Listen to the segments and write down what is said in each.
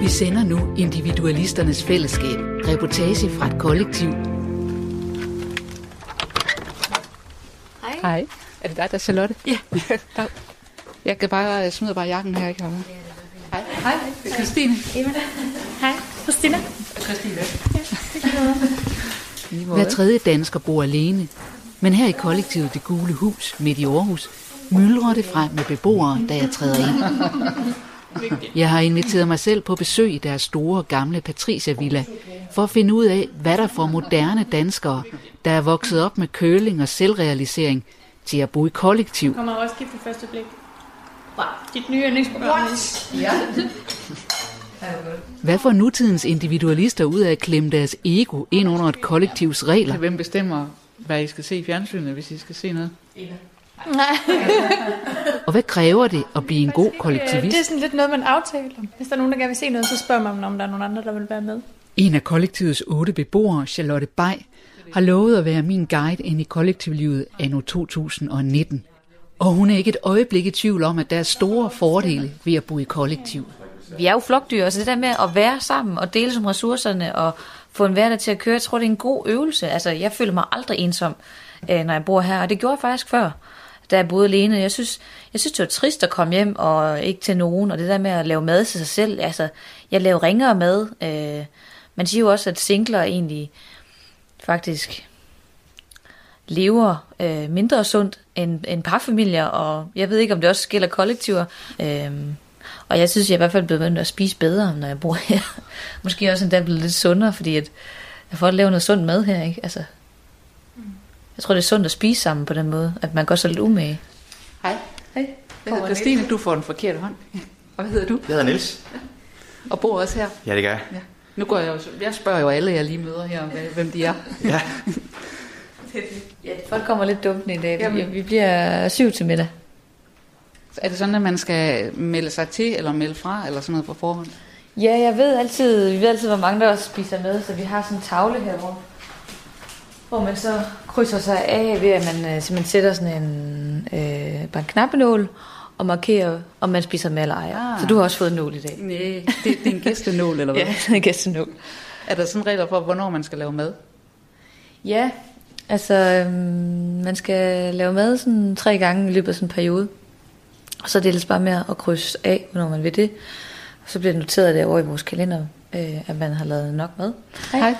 Vi sender nu Individualisternes Fællesskab. Reportage fra et kollektiv. Hej. Hej. Er det dig, der er Charlotte? Ja. Dag. Jeg kan bare jeg smider bare jakken her, ikke? Hej. Hej. Det er Christine. Hej. Christina. Christine. Hver tredje dansker bor alene. Men her i kollektivet Det Gule Hus midt i Aarhus myldrer det frem med beboere, da jeg træder ind. Jeg har inviteret mig selv på besøg i deres store gamle Patricia-villa, for at finde ud af, hvad der får moderne danskere, der er vokset op med køling og selvrealisering, til at bo i kollektiv. kommer også gift på første blik. Dit nye yndlingsprogram. Hvad får nutidens individualister ud af at klemme deres ego ind under et kollektivs regler? Hvem bestemmer, hvad I skal se i fjernsynet, hvis I skal se noget? Og hvad kræver det at blive en god Øh, det kollektivist? er sådan lidt noget, man aftaler. Hvis der er nogen, der gerne vil se noget, så spørger man, om der er nogen andre, der vil være med. En af kollektivets otte beboere, Charlotte Bay, har lovet at være min guide ind i kollektivlivet anno 2019. Og hun er ikke et øjeblik i tvivl om, at der er store fordele ved at bo i kollektiv. Vi er jo flokdyr, så det der med at være sammen og dele som ressourcerne og få en hverdag til at køre, jeg tror, det er en god øvelse. Altså, jeg føler mig aldrig ensom, øh, når jeg bor her, og det gjorde jeg faktisk før, da jeg boede alene. Jeg synes, jeg synes, det var trist at komme hjem og ikke til nogen, og det der med at lave mad til sig selv. Altså, jeg laver ringere mad. Øh, man siger jo også, at singler egentlig faktisk lever øh, mindre sundt end, end parfamilier, og jeg ved ikke, om det også gælder kollektiver. Øh, og jeg synes, jeg er i hvert fald blevet begyndt at spise bedre, når jeg bor her. Måske også endda blevet lidt sundere, fordi at jeg får lave noget sundt mad her, ikke? Altså, jeg tror, det er sundt at spise sammen på den måde, at man går så lidt umage. Hej. Hej. Jeg hedder Christine, du får den forkerte hånd. Og hvad hedder du? Jeg hedder Niels. Og bor også her. Ja, det gør jeg. Ja. Nu går jeg jo, jeg spørger jo alle, jeg lige møder her, hvem de er. Ja. Ja, folk kommer lidt dumt i dag. Vi, Jamen. vi bliver syv til middag. Er det sådan, at man skal melde sig til, eller melde fra, eller sådan noget på forhånd? Ja, jeg ved altid, vi ved altid, hvor mange der også spiser med, så vi har sådan en tavle her, hvor, man så krydser sig af ved, at man øh, simpelthen sætter sådan en, øh, bare en knappenål og markerer, om man spiser med eller ej. Ah. Så du har også fået en nål i dag. Nej, det, det er en gæstenål, eller hvad? Ja, en gæstenål. Er der sådan regler for, hvornår man skal lave mad? Ja, altså øhm, man skal lave mad sådan tre gange i løbet af sådan en periode. Og så er det ellers bare med at krydse af, hvornår man vil det. Og så bliver det noteret derovre i vores kalender, øh, at man har lavet nok mad. Hej.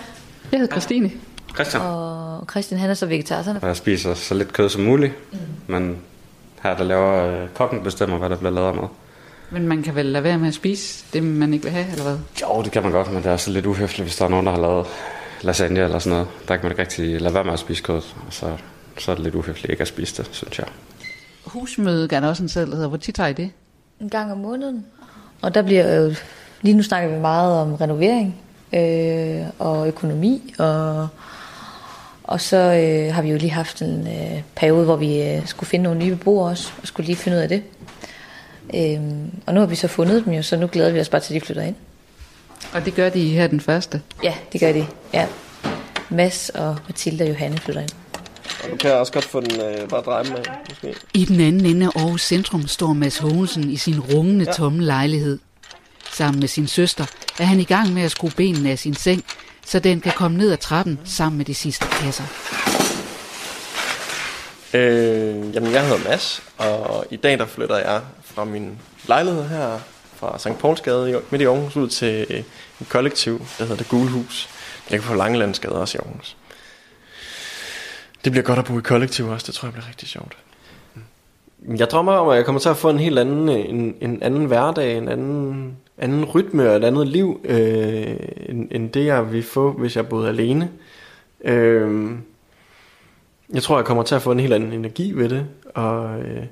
Jeg hedder Christine. Christian. Og Christian han er så vegetar, så han er Jeg spiser så lidt kød som muligt, mm. men her der laver øh, kokken bestemmer, hvad der bliver lavet med. Men man kan vel lade være med at spise det, man ikke vil have, eller hvad? Jo, det kan man godt, men det er så lidt uhøfligt, hvis der er nogen, der har lavet lasagne eller sådan noget. Der kan man ikke rigtig lade være med at spise kød, og så, så er det lidt uhøfligt ikke at spise det, synes jeg. Husmøde er der også en seddel, der hedder. Hvor tit tager I det? en gang om måneden. Og der bliver jo, lige nu snakker vi meget om renovering øh, og økonomi, og, og så øh, har vi jo lige haft en øh, periode, hvor vi øh, skulle finde nogle nye beboere også, og skulle lige finde ud af det. Øh, og nu har vi så fundet dem jo, så nu glæder vi os bare til, at de flytter ind. Og det gør de her den første. Ja, det gør de. Ja. Mads og Mathilde og Johanne flytter ind. Og du kan også godt få den øh, bare dreje med, måske. I den anden ende af Aarhus Centrum står Mads Hogensen i sin rungende tomme lejlighed. Sammen med sin søster er han i gang med at skrue benene af sin seng, så den kan komme ned ad trappen sammen med de sidste kasser. Øh, jamen, jeg hedder Mads, og i dag der flytter jeg fra min lejlighed her fra St. Paulsgade midt i Aarhus ud til en kollektiv, der hedder Det Gule Hus. Jeg kan få Langelandsgade også i Aarhus. Det bliver godt at bo i kollektiv også, det tror jeg bliver rigtig sjovt. Jeg drømmer om, at jeg kommer til at få en helt anden, en, en anden hverdag, en anden, anden rytme og et andet liv, øh, end, end det jeg vil få, hvis jeg boede alene. Øh, jeg tror, jeg kommer til at få en helt anden energi ved det, og øh,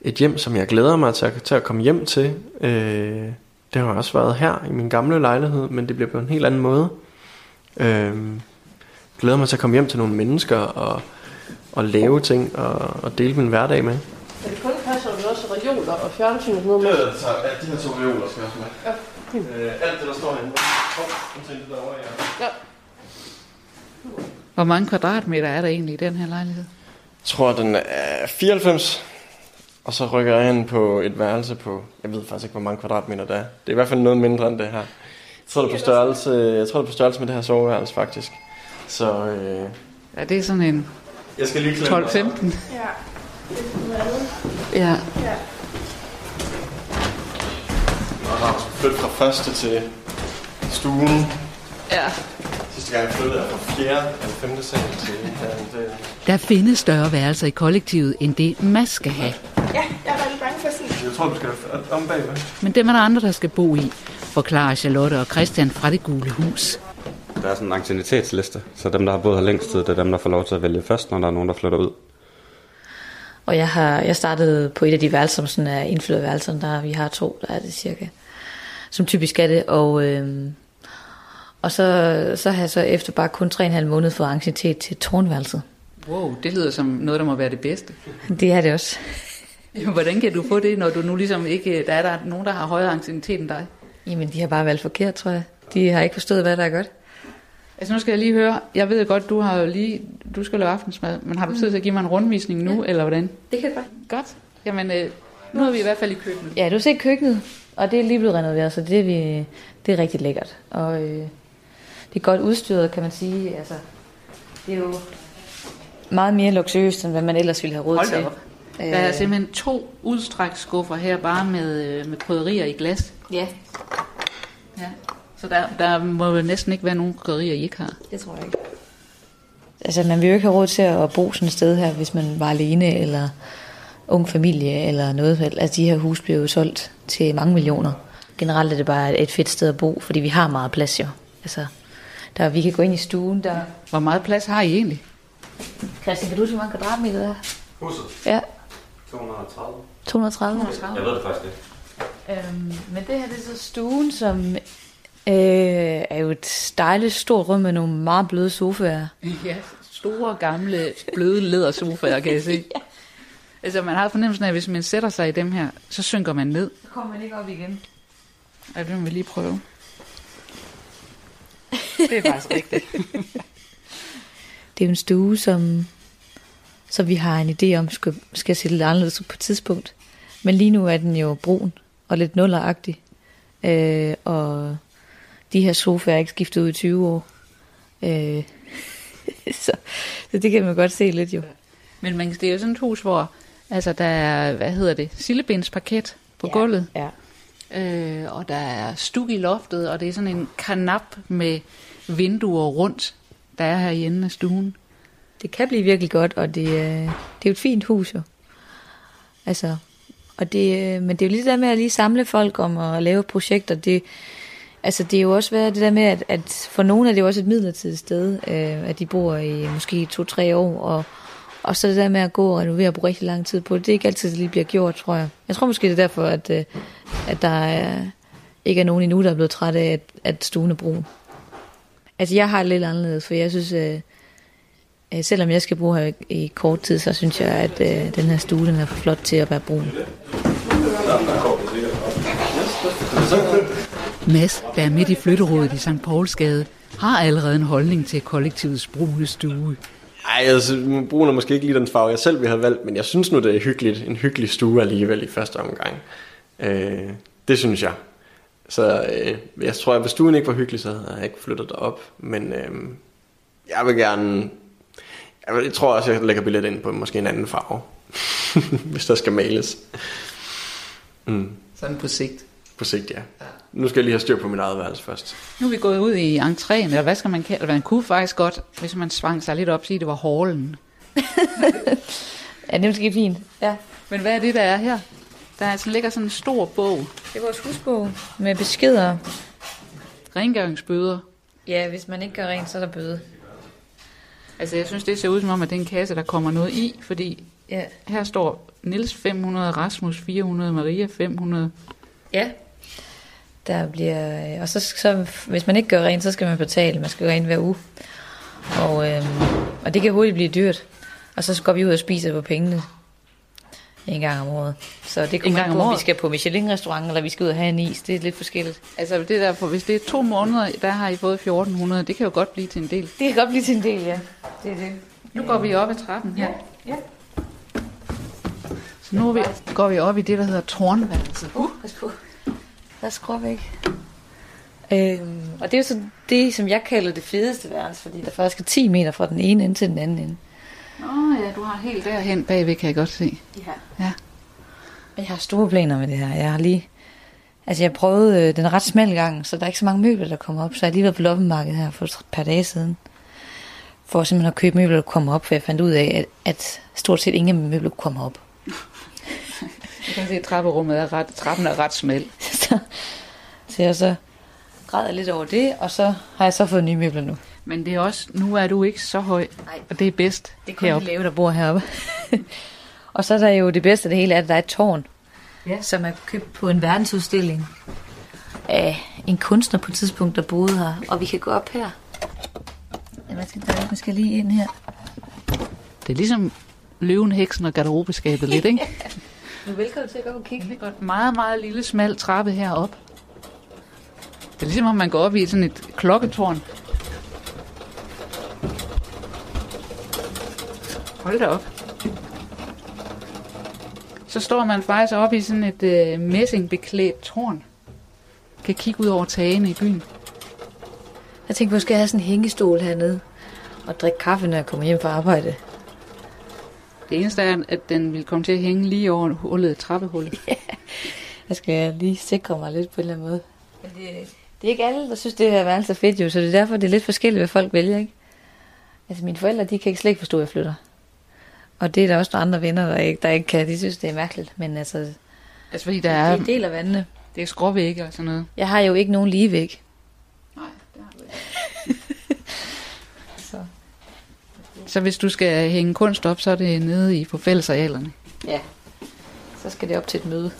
et hjem, som jeg glæder mig til at, til at komme hjem til. Øh, det har også været her i min gamle lejlighed, men det bliver på en helt anden måde. Øh, glæder mig til at komme hjem til nogle mennesker og, og lave ting og, og dele min hverdag med. Er det kun passer du også reoler og fjernsyn og sådan noget med? Ja, de her to reoler skal også med. Ja. Øh, alt det, der står herinde. Oh, det derovre, ja. Hvor mange kvadratmeter er der egentlig i den her lejlighed? Jeg tror, den er 94. Og så rykker jeg ind på et værelse på, jeg ved faktisk ikke, hvor mange kvadratmeter det er. Det er i hvert fald noget mindre end det her. Jeg tror, det er på størrelse, jeg tror, det er på størrelse med det her soveværelse, faktisk. Så øh, Ja, det er sådan en jeg skal lige klemme 12-15. Ja. Det. Ja. Ja. Flyttet fra første til stuen. ja. Sidste gang jeg flyttede jeg fra fjerde eller femte sal til. Det, Der findes større værelser i kollektivet, end det Mads skal have. ja, jeg er lidt bange for sådan. jeg tror, du skal om bagved. Men dem er der andre, der skal bo i, forklarer Charlotte og Christian fra det gule hus. Der er sådan en anciennitetsliste, så dem, der har boet her længst tid, det er dem, der får lov til at vælge først, når der er nogen, der flytter ud. Og jeg har jeg startede på et af de værelser, som sådan er indflytterværelserne, der vi har to, der er det cirka, som typisk er det. Og, øhm, og så, så har jeg så efter bare kun 3,5 måneder fået anciennitet til tårnværelset. Wow, det lyder som noget, der må være det bedste. Det er det også. Hvordan kan du få det, når du nu ligesom ikke... Der er der nogen, der har højere anciennitet end dig? Jamen, de har bare valgt forkert, tror jeg. De har ikke forstået, hvad der er godt. Altså nu skal jeg lige høre, jeg ved godt, du har jo lige, du skal lave aftensmad, men har du tid til at give mig en rundvisning nu, ja. eller hvordan? Det kan det godt. Godt. Jamen, øh, nu er vi i hvert fald i køkkenet. Ja, du set køkkenet, og det er lige blevet renoveret, så det er, vi, det er rigtig lækkert. Og øh, det er godt udstyret, kan man sige. Altså, det er jo meget mere luksuriøst, end hvad man ellers ville have råd Hold til. op. Der er simpelthen to udstrækt skuffer her, bare med, øh, med krydderier i glas. Ja, Ja. Så der, der må jo næsten ikke være nogen krydderier, I ikke har. det tror jeg ikke. Altså, man vil jo ikke have råd til at bo sådan et sted her, hvis man var alene, eller ung familie, eller noget. Altså, de her hus bliver jo solgt til mange millioner. Generelt er det bare et fedt sted at bo, fordi vi har meget plads jo. Altså, der, vi kan gå ind i stuen, der... Hvor meget plads har I egentlig? Christian, kan du se, hvor mange kvadratmeter der er? Huset? Ja, 230. 230. Jeg ved det faktisk ikke. Øhm, men det her det er så stuen, som øh, er jo et dejligt stort rum med nogle meget bløde sofaer. Ja, store, gamle, bløde lædersofaer, kan jeg se. ja. Altså, man har fornemmelsen af, at hvis man sætter sig i dem her, så synker man ned. Så kommer man ikke op igen. Ja, det må vi lige prøve. Det er faktisk rigtigt. Det er en stue, som, som vi har en idé om, skal, skal se lidt anderledes ud på et tidspunkt. Men lige nu er den jo brun og lidt nulleragtig. Øh, og de her sofaer er ikke skiftet ud i 20 år. Øh, så, så det kan man godt se lidt jo. Men man, det er jo sådan et hus, hvor altså, der er, hvad hedder det, sillebensparket på Ja, gulvet. Ja. Øh, og der er stuk i loftet, og det er sådan en kanap med vinduer rundt, der er her i enden af stuen. Det kan blive virkelig godt, og det, øh, det er jo et fint hus jo. Altså, og det, øh, men det er jo lige det der med at lige samle folk om at lave projekter. Det, altså, det er jo også været det der med, at, at for nogle er det jo også et midlertidigt sted, øh, at de bor i måske to-tre år, og, og så det der med at gå og renovere og bruge rigtig lang tid på det, det er ikke altid, det lige bliver gjort, tror jeg. Jeg tror måske, det er derfor, at, øh, at der er, ikke er nogen endnu, der er blevet træt af, at, at stuen er brun. Altså, jeg har det lidt anderledes, for jeg synes, øh, Øh, Selvom jeg skal bruge her i kort tid, så synes jeg, at øh, den her stue den er for flot til at være brun. Mads, der er midt i flytterådet i St. Paulsgade, har allerede en holdning til kollektivets brune stue. Ej, altså, brun er måske ikke lige den farve, jeg selv ville have valgt, men jeg synes nu, det er hyggeligt. En hyggelig stue alligevel i første omgang. Øh, det synes jeg. Så øh, jeg tror, at hvis stuen ikke var hyggelig, så havde jeg ikke flyttet derop. Men øh, jeg vil gerne... Jeg, vil, jeg tror også, jeg lægger billedet ind på måske en anden farve. hvis der skal males. Mm, Sådan på sigt. på sigt, ja. Nu skal jeg lige have styr på mit eget værelse først. Nu er vi gået ud i entréen, eller hvad skal man kalde det? Man kunne faktisk godt, hvis man svang sig lidt op, sige, at det var hallen. Ja, det er måske fint. Ja. Men hvad er det, der er her? Der er, altså, ligger sådan en stor bog. Det er vores husbog med beskeder. Rengøringsbøder. Ja, hvis man ikke gør rent, så er der bøde. Altså, jeg synes, det ser ud som om, at det er en kasse, der kommer noget i, fordi Ja. her står Nils 500, Rasmus 400, Maria 500. Ja. Der bliver, og så, så, hvis man ikke gør rent, så skal man betale. Man skal gå ind hver uge. Og, øhm, og det kan hurtigt blive dyrt. Og så går vi ud og spiser på pengene en gang om året. Så det kommer an om på, om vi skal på Michelin-restaurant, eller vi skal ud og have en is. Det er lidt forskelligt. Altså, det der, for hvis det er to måneder, der har I fået 1400, det kan jo godt blive til en del. Det kan godt blive til en del, ja. Det er det. Nu går vi op ad trappen her. Ja. Så Nu vi, går vi op i det, der hedder tårnværelset. Uh, pas på. Der er skråvæg. Øhm, og det er jo så det, som jeg kalder det fedeste værelse, fordi der faktisk er 10 meter fra den ene ende til den anden ende. Åh ja, du har helt derhen bagved, kan jeg godt se. Ja. Ja. Jeg har store planer med det her. Jeg har lige... Altså, jeg prøvede øh, den ret smal gang, så der er ikke så mange møbler, der kommer op. Så jeg har lige været på loppemarkedet her for et par dage siden. For simpelthen at købe møbler, der kommer op, for jeg fandt ud af, at, at stort set ingen møbler kommer op. Jeg kan se, at trapperummet er ret, trappen er ret smal. så, jeg så græder lidt over det, og så har jeg så fået nye møbler nu. Men det er også, nu er du ikke så høj, Nej. og det er bedst Det er kun heroppe. de lave, der bor heroppe. og så er der jo det bedste af det hele, at der er et tårn, Ja. som er købt på en verdensudstilling af en kunstner på et tidspunkt, der boede her. Og vi kan gå op her. Ja, man skal, der, man skal lige ind her. Det er ligesom løven, heksen og garderobeskabet lidt, ikke? Du er velkommen til at gå og kigge. Det er godt meget, meget lille, smal trappe herop. Det er ligesom, om man går op i sådan et klokketårn. Hold da op. Så står man faktisk oppe i sådan et øh, messingbeklædt tårn. Kan kigge ud over tagene i byen. Jeg tænkte, måske have sådan en hængestol hernede og drikke kaffe, når jeg kommer hjem fra arbejde. Det eneste er, at den vil komme til at hænge lige over hullet trappehullet. Jeg skal lige sikre mig lidt på en eller anden måde. Men det, det er ikke alle, der synes, det her værelse er fedt jo, så det er derfor, det er lidt forskelligt, hvad folk vælger, ikke? Altså mine forældre, de kan ikke slet ikke forstå, at jeg flytter. Og det er der også nogle andre venner, der ikke, der ikke kan. De synes, det er mærkeligt. Men altså, Altså fordi der det er, er en del af vandene. det er skråvægge og sådan noget. Jeg har jo ikke nogen lige væg. Nej, det har du ikke. Så hvis du skal hænge kunst op, så er det nede i på fællesarealerne. Ja. Så skal det op til et møde.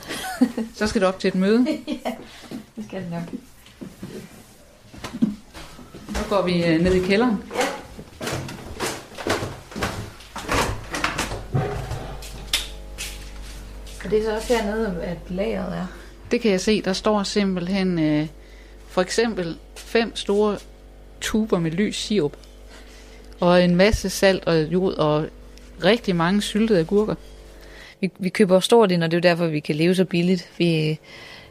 Så skal du op til et møde. Det skal det nok. Nu går vi øh, ned i kælderen. Og det er så også hernede, at lageret er. Det kan jeg se, der står simpelthen øh, for eksempel fem store tuber med lys sirup. Og en masse salt og jod og rigtig mange syltede agurker. Vi, vi køber stort ind, og det er jo derfor, vi kan leve så billigt. Vi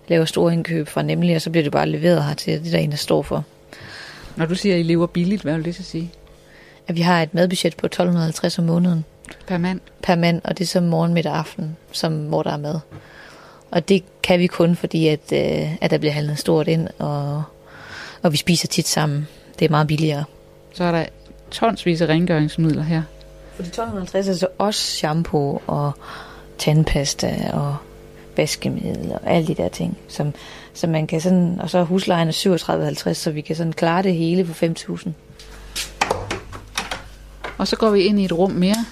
laver store indkøb fra nemlig, og så bliver det bare leveret her til det, der er en, der står for. Når du siger, at I lever billigt, hvad vil det så sige? At vi har et madbudget på 1250 om måneden Per mand? per mand, og det er så morgen, middag og aften, som, hvor der er mad. Og det kan vi kun, fordi at, øh, at der bliver handlet stort ind, og, og vi spiser tit sammen. Det er meget billigere. Så er der tonsvis af rengøringsmidler her. For de 1250 er så også shampoo og tandpasta og vaskemiddel og alle de der ting, som, som man kan sådan, og så huslejen er 37,50, så vi kan sådan klare det hele for 5.000. Og så går vi ind i et rum mere.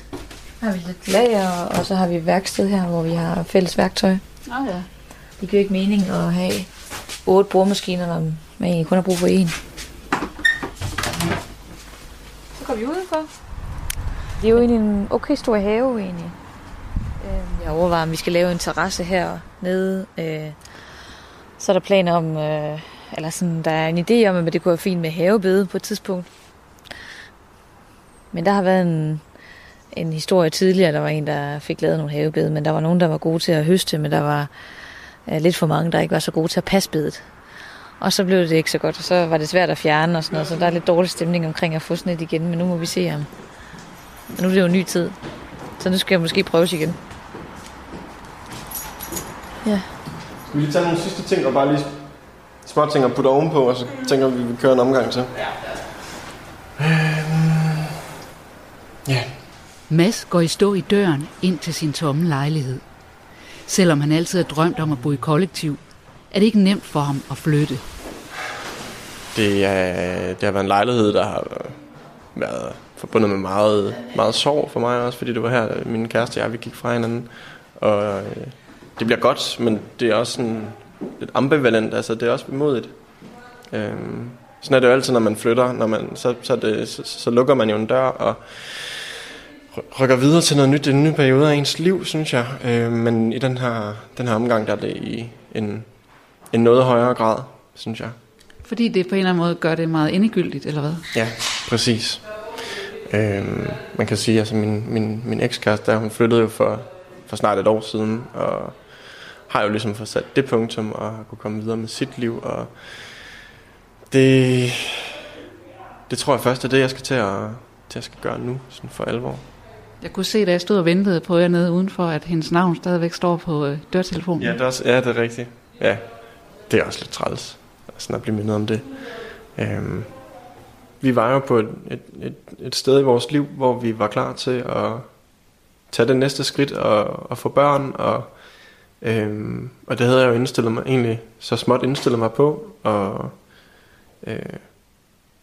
Her har vi lidt lager, og så har vi værksted her, hvor vi har fælles værktøj. Nå ja. Det giver ikke mening at have otte boremaskiner, når man egentlig kun har brug for én. Så går vi udenfor. Det er jo egentlig en okay stor have egentlig. Øh, Jeg overvejer, om vi skal lave en terrasse her nede. Øh, Så er der planer om, øh, eller sådan, der er en idé om, at det kunne være fint med havebede på et tidspunkt. Men der har været en, en historie tidligere, der var en, der fik lavet nogle havebede, men der var nogen, der var gode til at høste, men der var øh, lidt for mange, der ikke var så gode til at passe bedet. Og så blev det ikke så godt, og så var det svært at fjerne og sådan noget, så der er lidt dårlig stemning omkring at få sådan et igen, men nu må vi se om. Nu er det jo en ny tid, så nu skal jeg måske prøves igen. Ja. Skal vi lige tage nogle sidste ting og bare lige små ting at putte ovenpå, og så tænker vi, at vi kører en omgang til. Øhm, ja. Mads går i stå i døren ind til sin tomme lejlighed. Selvom han altid har drømt om at bo i kollektiv, er det ikke nemt for ham at flytte. Det, er, det har været en lejlighed, der har været forbundet med meget, meget sorg for mig også, fordi det var her, min kæreste og jeg, vi gik fra hinanden. Og øh, det bliver godt, men det er også sådan lidt ambivalent, altså det er også bemodigt. Øhm, sådan er det jo altid, når man flytter, når man, så, så, det, så, så lukker man jo en dør og rykker videre til noget nyt, en ny periode af ens liv, synes jeg. Øh, men i den her, den her omgang, der er det i en, en noget højere grad, synes jeg. Fordi det på en eller anden måde gør det meget endegyldigt, eller hvad? Ja, præcis. Øhm, man kan sige, altså min, min, min ekskæreste, der, hun flyttede jo for, for snart et år siden, og har jo ligesom fået sat det punktum, og har kunne komme videre med sit liv, og det, det tror jeg først er det, jeg skal til at, til at skal gøre nu, sådan for alvor. Jeg kunne se, da jeg stod og ventede på jer nede udenfor, at hendes navn stadigvæk står på øh, dørtelefonen. Ja, det er, også, ja, det er rigtigt. Ja, det er også lidt træls, sådan at blive mindet om det. Øhm, vi var jo på et, et, et, et sted i vores liv, hvor vi var klar til at tage det næste skridt og, og få børn, og, øhm, og det havde jeg jo indstillet mig, egentlig så småt indstillet mig på, og øh,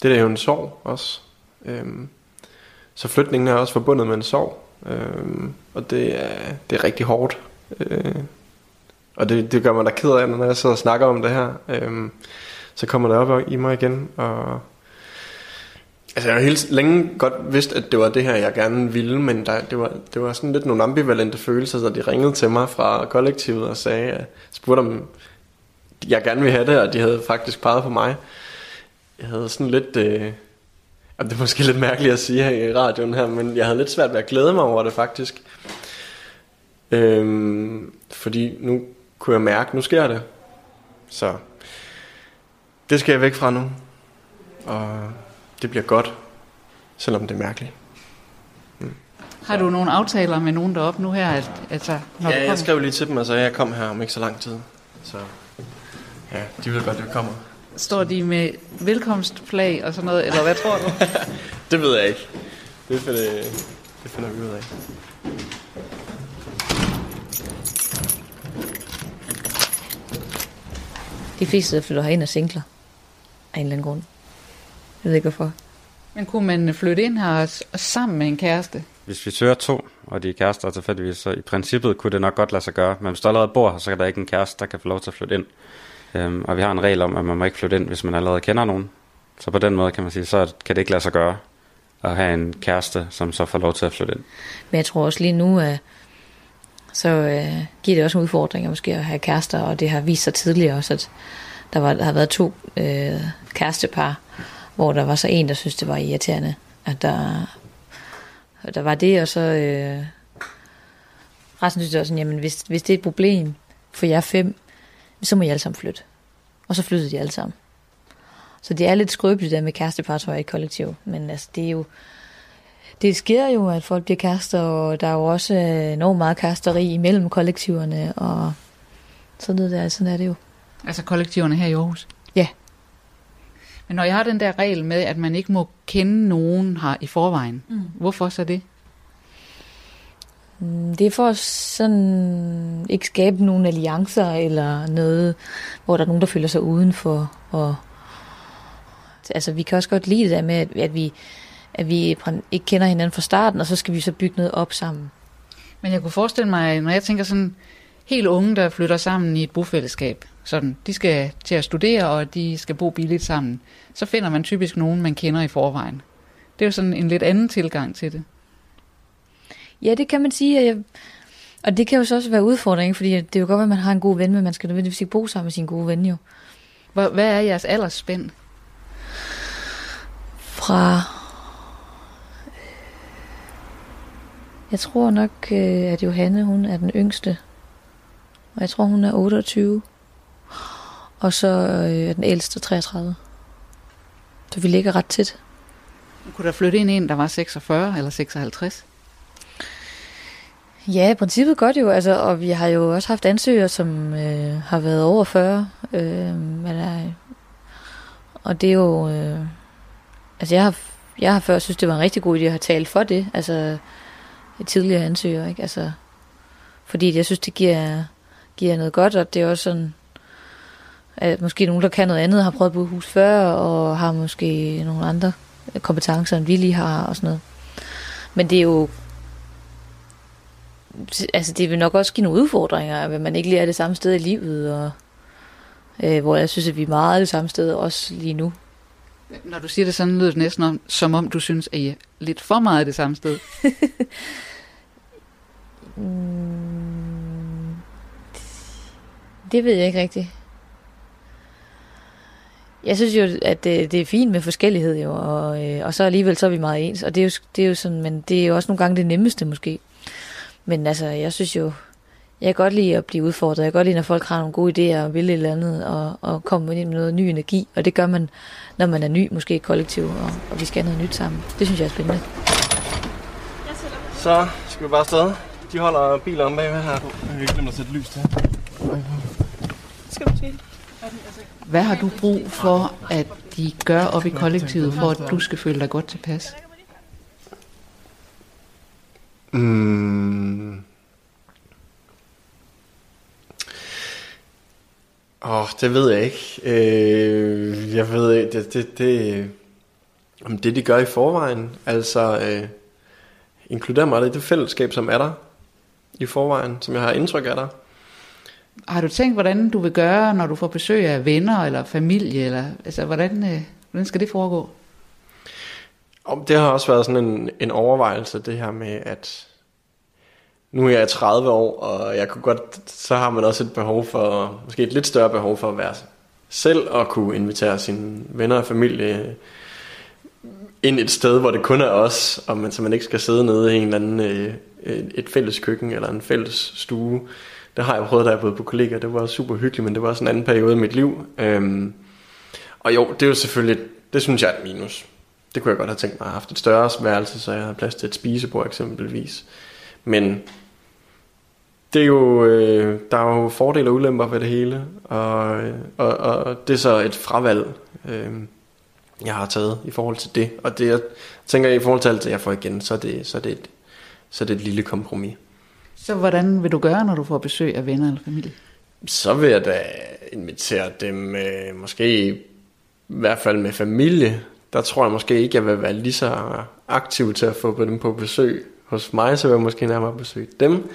det der er jo en sorg også. Øhm, så flytningen er også forbundet med en sorg, øhm, og det er, det er rigtig hårdt. Øh, og det, det gør mig da ked af, når jeg sidder og snakker om det her. Øhm, så kommer det op i mig igen, og Altså jeg har helt længe godt vidst, at det var det her, jeg gerne ville, men der, det, var, det var sådan lidt nogle ambivalente følelser, så de ringede til mig fra kollektivet og sagde, at spurgte om jeg gerne ville have det, og de havde faktisk peget på mig. Jeg havde sådan lidt, øh, det er måske lidt mærkeligt at sige her i radioen her, men jeg havde lidt svært ved at glæde mig over det faktisk. Øhm, fordi nu kunne jeg mærke, nu sker det. Så det skal jeg væk fra nu. Og det bliver godt, selvom det er mærkeligt. Mm. Har du nogle aftaler med nogen deroppe nu her? At, altså, når ja, jeg skrev lige til dem, altså jeg kom her om ikke så lang tid. Så ja, de ved godt, at jeg kommer. Står de med velkomstflag og sådan noget, eller hvad tror du? det ved jeg ikke. Det finder, det finder vi ud af. De fleste, der flytter herind, er singler. Af en eller anden grund. Jeg ved ikke hvorfor. Men kunne man flytte ind her og sammen med en kæreste? Hvis vi søger to, og de er kærester tilfældigvis, så i princippet kunne det nok godt lade sig gøre. Men hvis du allerede bor her, så er der ikke en kæreste, der kan få lov til at flytte ind. Øhm, og vi har en regel om, at man må ikke flytte ind, hvis man allerede kender nogen. Så på den måde kan man sige, så kan det ikke lade sig gøre at have en kæreste, som så får lov til at flytte ind. Men jeg tror også lige nu, at så øh, giver det også en udfordring måske at have kærester, og det har vist sig tidligere også, at der, var, der har været to øh, kærestepar, hvor der var så en, der synes, det var irriterende, at der, der var det, og så øh, resten synes jeg også, jamen hvis, hvis det er et problem for jer fem, så må I alle sammen flytte. Og så flyttede de alle sammen. Så det er lidt skrøbeligt der med kærestepar, tror jeg, i kollektiv. Men altså, det er jo, det sker jo, at folk bliver kærester, og der er jo også enormt meget kæresteri imellem kollektiverne, og sådan noget der, sådan er det jo. Altså kollektiverne her i Aarhus? Ja. Men når jeg har den der regel med, at man ikke må kende nogen her i forvejen, mm. hvorfor så det? Mm, det er for at sådan ikke skabe nogle alliancer eller noget, hvor der er nogen, der føler sig udenfor. Og, altså, vi kan også godt lide det der med, at, at vi, at vi ikke kender hinanden fra starten, og så skal vi så bygge noget op sammen. Men jeg kunne forestille mig, når jeg tænker sådan helt unge, der flytter sammen i et bofællesskab, sådan, de skal til at studere, og de skal bo billigt sammen, så finder man typisk nogen, man kender i forvejen. Det er jo sådan en lidt anden tilgang til det. Ja, det kan man sige. Jeg, og det kan jo så også være udfordring, fordi det er jo godt, at man har en god ven, men man skal nødvendigvis ikke bo sammen med sin gode ven jo. Hvad er jeres aldersspænd? Fra... Jeg tror nok, øh, at Johanne, hun er den yngste. Og jeg tror, hun er 28. Og så øh, er den ældste 33. Så vi ligger ret tæt. Kunne der flytte ind en, der var 46 eller 56? Ja, i princippet godt jo, altså, og vi har jo også haft ansøgere, som øh, har været over 40. Øh, eller, og det er jo... Øh, altså, jeg har, jeg har før synes, det var en rigtig god idé at have talt for det, altså tidligere ansøgere, ikke? Altså, fordi jeg synes, det giver, giver noget godt, og det er også sådan, at måske nogen, der kan noget andet, har prøvet at bo hus før, og har måske nogle andre kompetencer, end vi lige har, og sådan noget. Men det er jo altså det vil nok også give nogle udfordringer, at man ikke lige er det samme sted i livet, og øh, hvor jeg synes, at vi er meget det samme sted også lige nu. Når du siger det sådan, lyder det næsten om, som om du synes, at I er lidt for meget det samme sted. mm, det ved jeg ikke rigtigt. Jeg synes jo, at det, det er fint med forskellighed jo, og, øh, og så alligevel så er vi meget ens, og det er, jo, det er jo sådan, men det er jo også nogle gange det nemmeste måske. Men altså, jeg synes jo, Jeg kan godt lide at blive udfordret. Jeg kan godt lide, når folk har nogle gode idéer og vil et eller andet, og, og komme ind med noget ny energi. Og det gør man, når man er ny, måske i kollektiv, og, og vi skal have noget nyt sammen. Det synes jeg er spændende. Så skal vi bare afsted. De holder biler om bagved her. Jeg kan glemme at sætte lys til. Skal du tvile? Hvad har du brug for, at de gør op i kollektivet, for at du skal føle dig godt tilpas? Mm. Åh, oh, det ved jeg ikke. Øh, jeg ved ikke, det, det, det, om det de gør i forvejen, altså øh, inkludere mig i det fællesskab, som er der i forvejen, som jeg har indtryk af der. Har du tænkt, hvordan du vil gøre, når du får besøg af venner eller familie? Eller, altså, hvordan, øh, hvordan skal det foregå? Og det har også været sådan en, en overvejelse, det her med, at nu er jeg 30 år, og jeg kunne godt, så har man også et behov for, måske et lidt større behov for at være selv og kunne invitere sine venner og familie ind et sted, hvor det kun er os, og man, så man ikke skal sidde nede i en eller anden, øh, øh et fælles køkken eller en fælles stue. Det har jeg prøvet, da jeg boede på kollegaer. Det var super hyggeligt, men det var også en anden periode i mit liv. Øhm, og jo, det er jo selvfølgelig, det synes jeg er et minus. Det kunne jeg godt have tænkt mig at have haft et større værelse, så jeg havde plads til et spisebord eksempelvis. Men det er jo, øh, der er jo fordele og ulemper ved det hele, og, øh, og, og det er så et fravalg, øh, jeg har taget i forhold til det. Og det, jeg tænker, i forhold til alt det, jeg får igen, så er det, så er det, et, så er det et lille kompromis. Så hvordan vil du gøre, når du får besøg af venner eller familie? Så vil jeg da invitere dem, øh, måske i hvert fald med familie. Der tror jeg måske ikke, jeg vil være lige så aktiv til at få dem på besøg hos mig, så vil jeg måske nærmere besøge dem.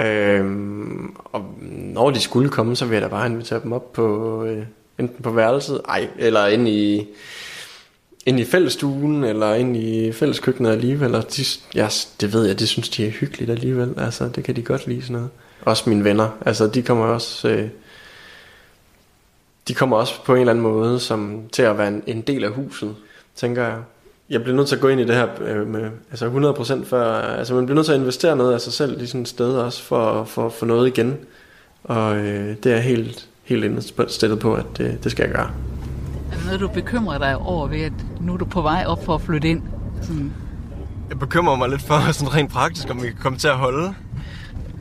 Øhm, og når de skulle komme, så vil jeg da bare invitere dem op på øh, enten på værelset, ej, eller ind i ind i fællestuen, eller ind i fælleskøkkenet alligevel, Eller de, ja, det ved jeg, det synes de er hyggeligt alligevel, altså det kan de godt lide sådan noget. Også mine venner, altså de kommer også, øh, de kommer også på en eller anden måde som, til at være en, en del af huset, tænker jeg. Jeg bliver nødt til at gå ind i det her øh, med altså 100% før, altså man bliver nødt til at investere noget af sig selv i sådan et sted også, for, for at få noget igen. Og øh, det er helt, helt indstillet på, at det, det skal jeg gøre. Er det noget, du bekymrer dig over ved, at nu er du på vej op for at flytte ind? Sådan. Jeg bekymrer mig lidt for sådan rent praktisk, om vi kan komme til at holde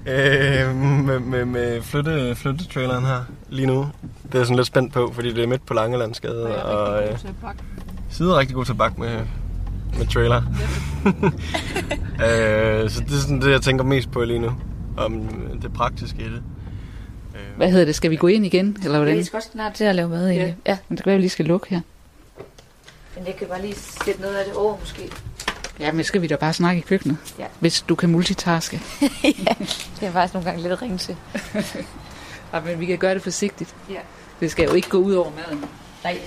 øh, med, med, med flytte, flyttetraileren her lige nu. Det er jeg sådan lidt spændt på, fordi det er midt på Langelandsgade. Og, øh, Side er rigtig god til at bakke med, med trailer. øh, så det er sådan det, jeg tænker mest på lige nu. Om det praktiske i det. Hvad hedder det? Skal vi gå ind igen? Eller hvordan? Jeg skal også snart til at lave mad egentlig. Ja. Men det kan være, vi lige skal lukke her. Men jeg kan bare lige sætte noget af det over måske. Ja, men skal vi da bare snakke i køkkenet? Ja. Hvis du kan multitaske. ja, det er faktisk nogle gange lidt ringe til. ja, men vi kan gøre det forsigtigt. Ja. Det skal jo ikke gå ud over maden. Nej.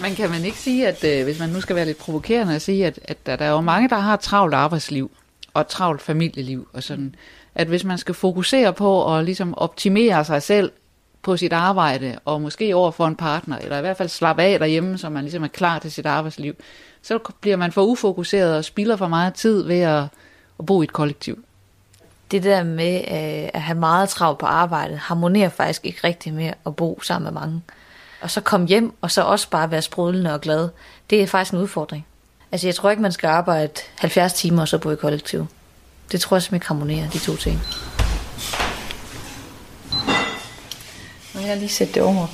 Man kan man ikke sige, at øh, hvis man nu skal være lidt provokerende at sige, at, at der, der er jo mange, der har et travlt arbejdsliv og travlt familieliv og sådan, at hvis man skal fokusere på at ligesom optimere sig selv på sit arbejde, og måske over for en partner, eller i hvert fald slappe af derhjemme, så man ligesom er klar til sit arbejdsliv, så bliver man for ufokuseret og spilder for meget tid ved at, at bo i et kollektiv. Det der med øh, at have meget travlt på arbejdet, harmonerer faktisk ikke rigtig med at bo sammen med mange. Og så komme hjem, og så også bare være sprudlende og glad. Det er faktisk en udfordring. Altså jeg tror ikke, man skal arbejde 70 timer og så bo i kollektiv. Det tror jeg simpelthen ikke harmonerer, de to ting. Nu har jeg lige sætte det over.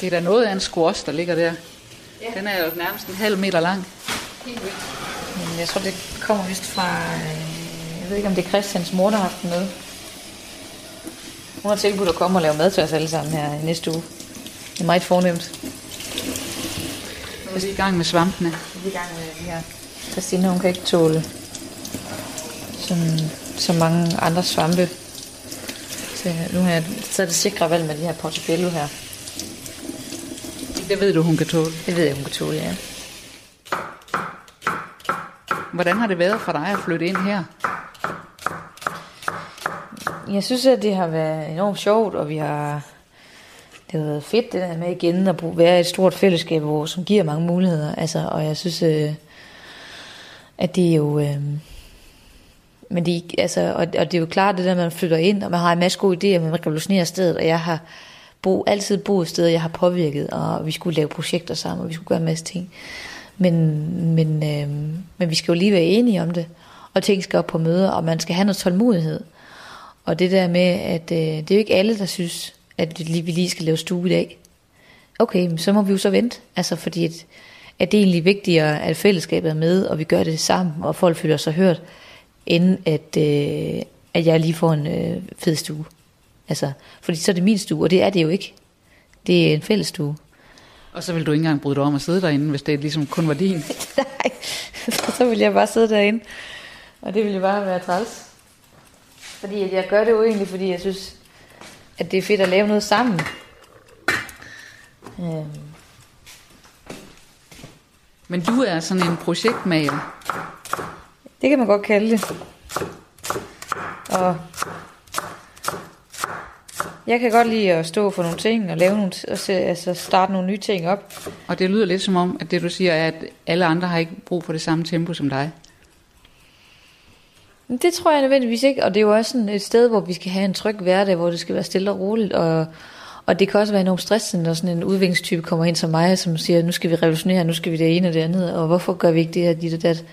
Det er da noget af en squash, der ligger der. Ja. Den er jo nærmest en halv meter lang. Men jeg tror, det kommer vist fra... øh, Jeg ved ikke, om det er Christians mor, der har haft den med. Hun har tilbudt at komme og lave mad til os alle sammen her i næste uge. Det er meget fornemt. Nu er vi i gang med svampene. Vi er i gang med det her. Christina, hun kan ikke tåle sådan, så mange andre svampe. Så nu har jeg taget det sikre valg med de her portobello her. Det ved du, hun kan tåle. Det ved jeg, hun kan tåle, ja. Hvordan har det været for dig at flytte ind her? Jeg synes, at det har været enormt sjovt, og vi har... Det har været fedt, det der med igen at bruge, være i et stort fællesskab, hvor, som giver mange muligheder. Altså, og jeg synes, øh, at det er jo... Øh, men det, altså, og, og det er jo klart det der, man flytter ind, og man har en masse gode idéer, man revolutionerer stedet, og jeg har bo, altid boet steder, jeg har påvirket, og vi skulle lave projekter sammen, og vi skulle gøre en masse ting. Men, men, øh, men vi skal jo lige være enige om det, og ting skal op på møder, og man skal have noget tålmodighed. Og det der med, at øh, det er jo ikke alle, der synes, at vi lige skal lave stue i dag. Okay, så må vi jo så vente, altså fordi at, at det er egentlig vigtigere, at fællesskabet er med, og vi gør det sammen, og folk føler sig hørt, end at, øh, at jeg lige får en øh, fed stue. Altså, fordi så er det min stue, og det er det jo ikke. Det er en fælles stue. Og så vil du ikke engang bryde dig om at sidde derinde, hvis det ligesom kun var din. Nej, så vil jeg bare sidde derinde. Og det ville jo bare være træls. Fordi jeg gør det jo egentlig, fordi jeg synes, at det er fedt at lave noget sammen. Øhm. Men du er sådan en projektmager. Det kan man godt kalde det. Og jeg kan godt lide at stå for nogle ting og lave nogle, og se, altså starte nogle nye ting op. Og det lyder lidt som om, at det du siger er, at alle andre har ikke brug for det samme tempo som dig. Det tror jeg nødvendigvis ikke, og det er jo også sådan et sted, hvor vi skal have en tryg hverdag, hvor det skal være stille og roligt, og, og det kan også være enormt stressende, når sådan en udviklingstype kommer ind som mig, som siger, nu skal vi revolutionere, nu skal vi det ene og det andet, og hvorfor gør vi ikke det her, dit og dat?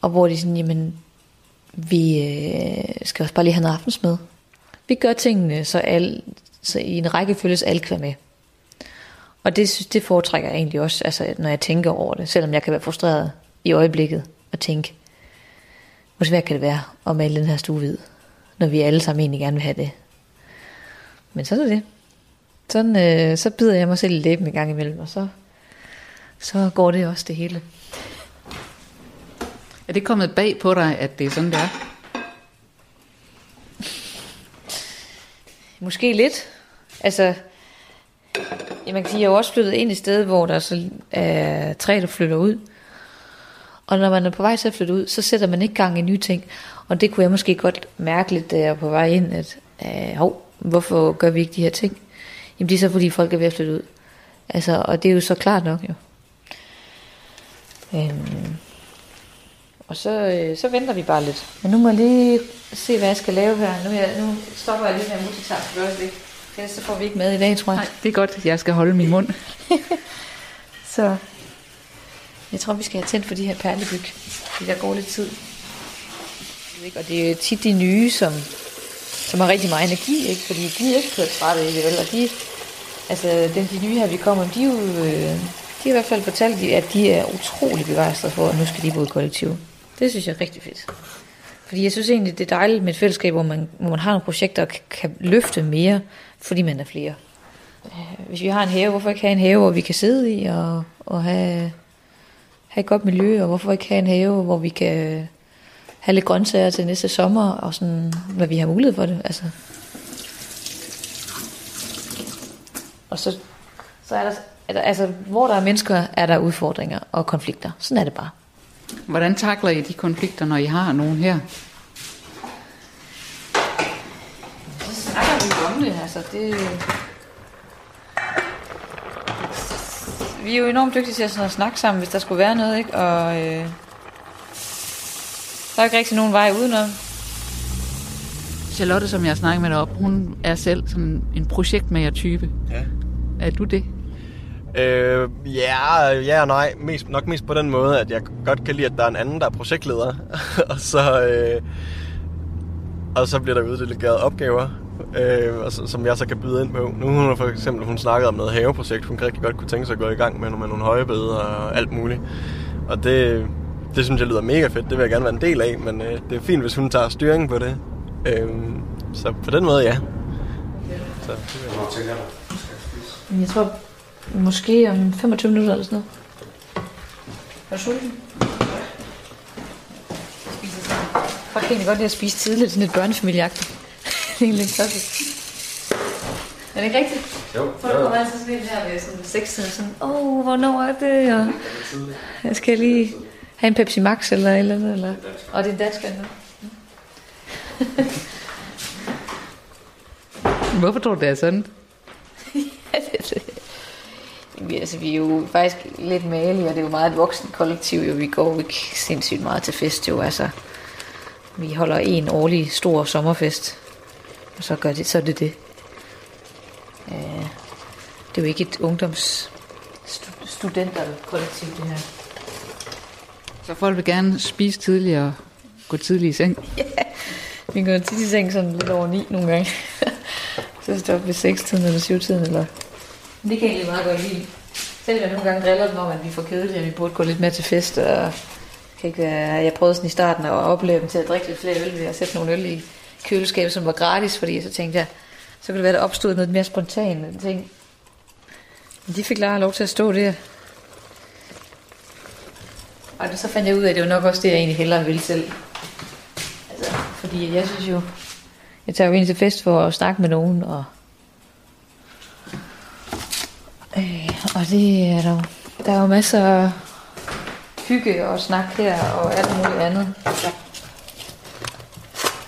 Og hvor de sådan, jamen, vi øh, skal også bare lige have noget aftensmad. Vi gør tingene, så, al, så i en række følges alt kan være med. Og det, det foretrækker jeg egentlig også, altså, når jeg tænker over det, selvom jeg kan være frustreret i øjeblikket og tænke, hvor svært kan det være at male den her stue hvid, når vi alle sammen egentlig gerne vil have det. Men så er det. Sådan, øh, så bider jeg mig selv i læben en gang imellem, og så, så går det også det hele. Er det kommet bag på dig, at det er sådan, det er? Måske lidt. Altså, man kan sige, jeg er jo også flyttet ind i et sted, hvor der så er træ, der flytter ud. Og når man er på vej til at flytte ud, så sætter man ikke gang i nye ting. Og det kunne jeg måske godt mærke lidt, da jeg er på vej ind, at øh, hov, hvorfor gør vi ikke de her ting? Jamen det er så fordi folk er ved at flytte ud. Altså, og det er jo så klart nok jo. Øhm, og så, øh, så venter vi bare lidt. Men nu må jeg lige se, hvad jeg skal lave her. Nu, jeg, nu stopper jeg lige med multitask for øjeblik. Ellers så får vi ikke med i dag, tror jeg. Nej, det er godt. Jeg skal holde min mund. så jeg tror, vi skal have tændt for de her perlebyg. Det der går lidt tid. Og det er tit de nye, som, som har rigtig meget energi, ikke? fordi de er ikke kørt trætte, ikke vel? Og de, altså, den, de nye her, vi kommer, de er jo, øh, de har i hvert fald fortalt, at de er utrolig begejstrede for, at nu skal de bo i kollektiv. Det synes jeg er rigtig fedt. Fordi jeg synes egentlig, det er dejligt med et fællesskab, hvor man, hvor man har nogle projekter og kan, løfte mere, fordi man er flere. Øh, hvis vi har en have, hvorfor ikke have en have, hvor vi kan sidde i og, og have, have et godt miljø, og hvorfor ikke have en have, hvor vi kan have lidt grøntsager til næste sommer, og sådan, hvad vi har mulighed for det. Altså. Og så, så er der, altså, hvor der er mennesker, er der udfordringer og konflikter. Sådan er det bare. Hvordan takler I de konflikter, når I har nogen her? Så snakker vi om det, altså det... Vi er jo enormt dygtige til at, sådan at snakke sammen, hvis der skulle være noget, ikke? Og øh, der er ikke rigtig nogen vej udenom. Charlotte, som jeg snakker med dig op, hun er selv sådan en projektmager-type. Ja. Er du det? Øh, ja, ja og nej. Mest, nok mest på den måde, at jeg godt kan lide, at der er en anden, der er projektleder. og så... Øh, og så bliver der uddelegeret opgaver, øh, som jeg så kan byde ind på. Nu hun for eksempel, hun snakkede om noget haveprojekt, hun rigtig godt kunne tænke sig at gå i gang med, med nogle højebede og alt muligt. Og det, det synes jeg lyder mega fedt, det vil jeg gerne være en del af, men øh, det er fint, hvis hun tager styringen på det. Øh, så på den måde, ja. Så, det vil jeg. Jeg tror, måske om 25 minutter eller sådan noget. Er du sulten? Folk kan egentlig godt lide at spise tidligt, sådan lidt børnefamilieagtigt det er egentlig klassisk. Er det ikke rigtigt? Jo, Folk kommer altid sådan her ved sådan seks og sådan, åh, oh, hvornår er det? Og jeg skal lige have en Pepsi Max eller et eller andet. Eller... Og det er dansk nu. Hvorfor tror du, det er sådan? vi, altså, vi er jo faktisk lidt malige, og det er jo meget et voksen kollektiv. Jo. Vi går jo ikke sindssygt meget til fest. Jo. Altså, vi holder en årlig stor sommerfest, og så, gør det, så er det det. Øh, det er jo ikke et ungdoms stu- studenterkollektiv, det her. Så folk vil gerne spise tidligere og gå tidligt i seng. Vi går tit i seng sådan lidt over ni nogle gange. så står op ved 6-tiden eller 7-tiden. Eller... Det kan jeg egentlig meget godt lide. Selv jeg nogle gange driller dem om, at vi får kedelige, og vi burde gå lidt mere til fest. Og kan ikke være... Jeg prøvede sådan i starten at opleve dem til at drikke lidt flere øl ved at sætte nogle øl i køleskab, som var gratis, fordi så tænkte jeg, så kunne det være, der opstod noget mere spontant ting. Men de fik Lara lov til at stå der. Og så fandt jeg ud af, at det var nok også det, jeg egentlig hellere ville selv. Altså, fordi jeg synes jo, jeg tager jo ind til fest for at snakke med nogen, og, øh, og det er der der er jo masser af hygge og snak her, og alt muligt andet. Ja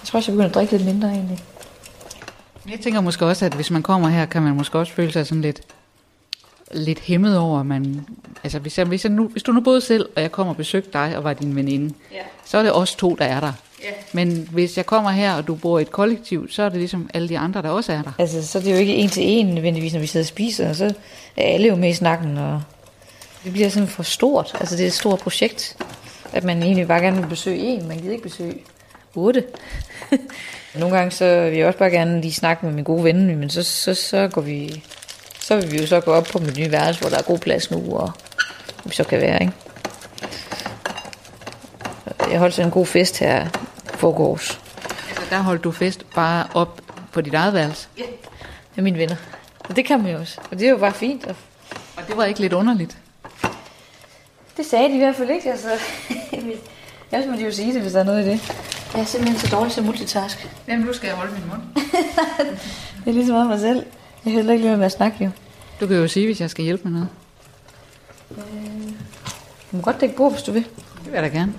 tror også, jeg begynder at drikke lidt mindre egentlig. Jeg tænker måske også, at hvis man kommer her, kan man måske også føle sig sådan lidt, lidt hæmmet over, man, altså hvis, jeg, hvis, jeg nu, hvis du nu boede selv, og jeg kommer og besøgte dig og var din veninde, Ja. så er det os to, der er der. Ja. Men hvis jeg kommer her, og du bor i et kollektiv, så er det ligesom alle de andre, der også er der. Altså, så er det jo ikke en til en nødvendigvis, når vi sidder og spiser, og så er alle jo med i snakken, og det bliver sådan for stort. Altså, det er et stort projekt, at man egentlig bare gerne vil besøge en, man gider ikke besøge otte. Nogle gange så vil jeg også bare gerne lige snakke med min gode ven, men så, så, så går vi, så vil vi jo så gå op på mit nye værelse, hvor der er god plads nu, og vi så kan være, ikke? Jeg holdt sådan en god fest her forgårs Altså, der holdt du fest bare op på dit eget værelse. med mine venner. Og det kan man jo også. Og det er jo bare fint. Og Og det var ikke lidt underligt. Det sagde de i hvert fald ikke, altså. Ellers må de jo sige det, hvis der er noget i det. Jeg er simpelthen så dårlig til multitask. Jamen, nu skal jeg holde min mund. Det er ligesom meget mig selv. Jeg kan heller ikke være med at snakke, jo. Du kan jo sige, hvis jeg skal hjælpe med noget. Du må godt dække bord, hvis du vil. Det vil jeg da gerne.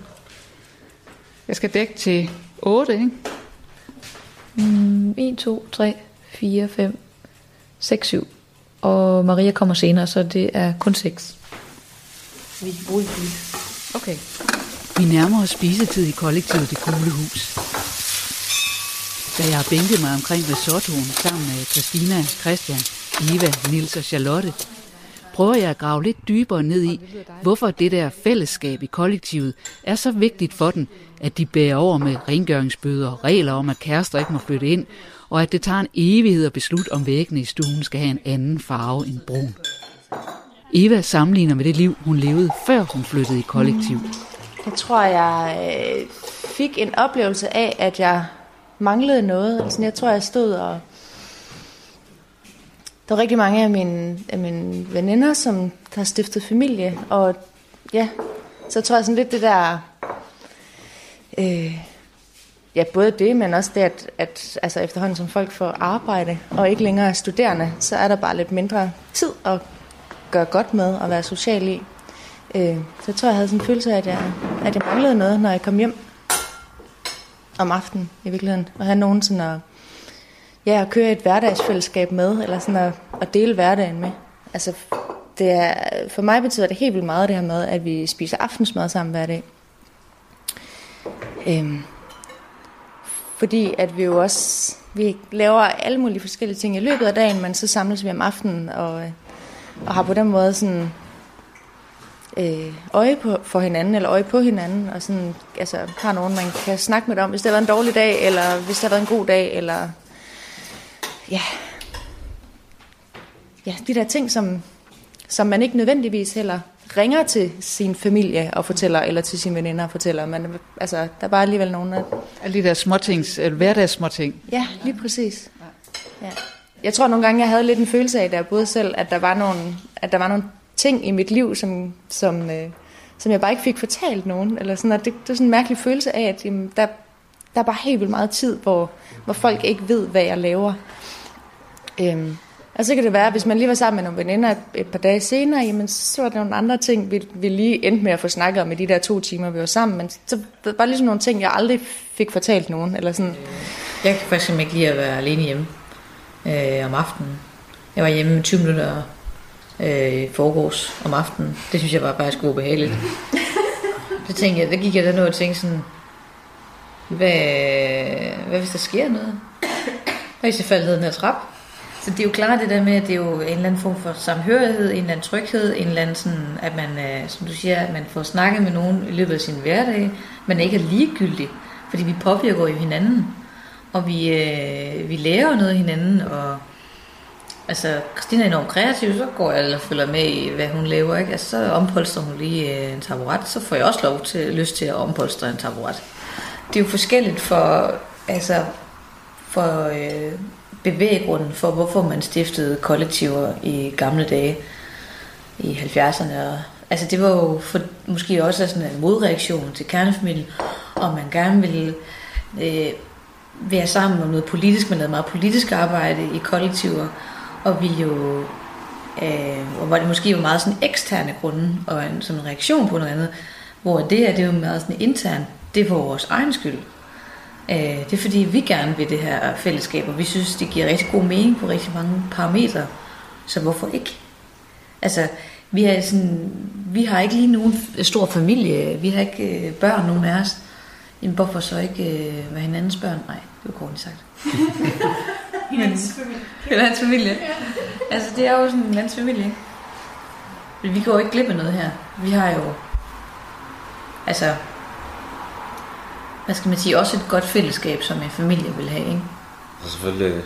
Jeg skal dække til 8, ikke? Mm, 1, 2, 3, 4, 5, 6, 7. Og Maria kommer senere, så det er kun 6. Vi kan bruge. Okay. Vi nærmer os spisetid i kollektivet Det Gule Hus. Da jeg har bænket mig omkring risottoen sammen med Christina, Christian, Eva, Nils og Charlotte, prøver jeg at grave lidt dybere ned i, hvorfor det der fællesskab i kollektivet er så vigtigt for den, at de bærer over med rengøringsbøder og regler om, at kærester ikke må flytte ind, og at det tager en evighed at beslutte, om væggene i stuen skal have en anden farve end brun. Eva sammenligner med det liv, hun levede, før hun flyttede i kollektiv. Jeg tror, jeg øh, fik en oplevelse af, at jeg manglede noget. Altså, jeg tror, jeg stod og... Der var rigtig mange af mine, af mine veninder, som har stiftet familie. Og ja, så tror jeg sådan lidt det der... Øh, ja, både det, men også det, at, at altså efterhånden som folk får arbejde og ikke længere er studerende, så er der bare lidt mindre tid at gøre godt med og være social i. Øh, så jeg tror, jeg havde sådan en følelse af, at jeg, at jeg manglede noget, når jeg kom hjem om aftenen i virkeligheden. Og have nogen sådan at, ja, at køre et hverdagsfællesskab med, eller sådan at, at dele hverdagen med. Altså, det er, for mig betyder det helt vildt meget det her med, at vi spiser aftensmad sammen hver dag. Øhm, fordi at vi jo også, vi laver alle mulige forskellige ting i løbet af dagen, men så samles vi om aftenen og, og har på den måde sådan øh, øje på, for hinanden, eller øje på hinanden, og sådan, altså, har nogen, man kan snakke med om, hvis det har været en dårlig dag, eller hvis det har været en god dag, eller ja, ja de der ting, som, som man ikke nødvendigvis heller ringer til sin familie og fortæller, eller til sine veninder og fortæller, men altså, der er bare alligevel nogen, der... Alle de der småtings, eller hverdagssmåting. Ja, lige præcis. Ja. Jeg tror nogle gange, jeg havde lidt en følelse af, da jeg boede selv, at der var nogle, at der var nogle ting i mit liv, som, som, øh, som jeg bare ikke fik fortalt nogen. Eller sådan, at det, det er sådan en mærkelig følelse af, at jamen, der, der er bare helt vildt meget tid, hvor, hvor folk ikke ved, hvad jeg laver. Øhm, og så kan det være, at hvis man lige var sammen med nogle veninder et, et par dage senere, jamen, så var der nogle andre ting, vi, vi lige endte med at få snakket om i de der to timer, vi var sammen. Men så var bare ligesom nogle ting, jeg aldrig fik fortalt nogen. Eller sådan. Jeg kan faktisk ikke lide at være alene hjemme øh, om aftenen. Jeg var hjemme i 20 minutter øh, foregårs om aftenen. Det synes jeg var faktisk ubehageligt. Det tænkte jeg, der gik jeg der og tænkte sådan, hvad, hvad hvis der sker noget? Hvad hvis jeg falder ned den her trap? Så det er jo klart det der med, at det er jo en eller anden form for samhørighed, en eller anden tryghed, en eller anden sådan, at man, øh, som du siger, at man får snakket med nogen i løbet af sin hverdag, men ikke er ligegyldig, fordi vi påvirker jo hinanden, og vi, øh, vi lærer noget af hinanden, og altså, Christina er enormt kreativ, så går jeg og følger med i, hvad hun laver, ikke? Altså, så ompolstrer hun lige øh, en taburet, så får jeg også lov til, lyst til at ompolstre en taburet. Det er jo forskelligt for, altså, for øh, bevæggrunden for, hvorfor man stiftede kollektiver i gamle dage i 70'erne. Altså det var jo for, måske også sådan en modreaktion til kernefamilien, og man gerne ville øh, være sammen om noget politisk, man lavede meget politisk arbejde i kollektiver, og vi jo, øh, og hvor det måske var meget sådan eksterne grunde, og en, som en reaktion på noget andet, hvor det her, det var meget sådan internt, det var vores egen skyld. Øh, det er fordi, vi gerne vil det her fællesskab, og vi synes, det giver rigtig god mening på rigtig mange parametre. Så hvorfor ikke? Altså, vi har, sådan, vi har ikke lige nogen stor familie. Vi har ikke øh, børn, nogen af os. Jamen, hvorfor så ikke øh, være hinandens børn? Nej, det var kort sagt. Hinandens familie. Hinandens familie. Altså, det er jo sådan en lands familie, ikke? Men vi går jo ikke glip af noget her. Vi har jo... Altså, hvad skal man sige, også et godt fællesskab, som en familie vil have, ikke? Og selvfølgelig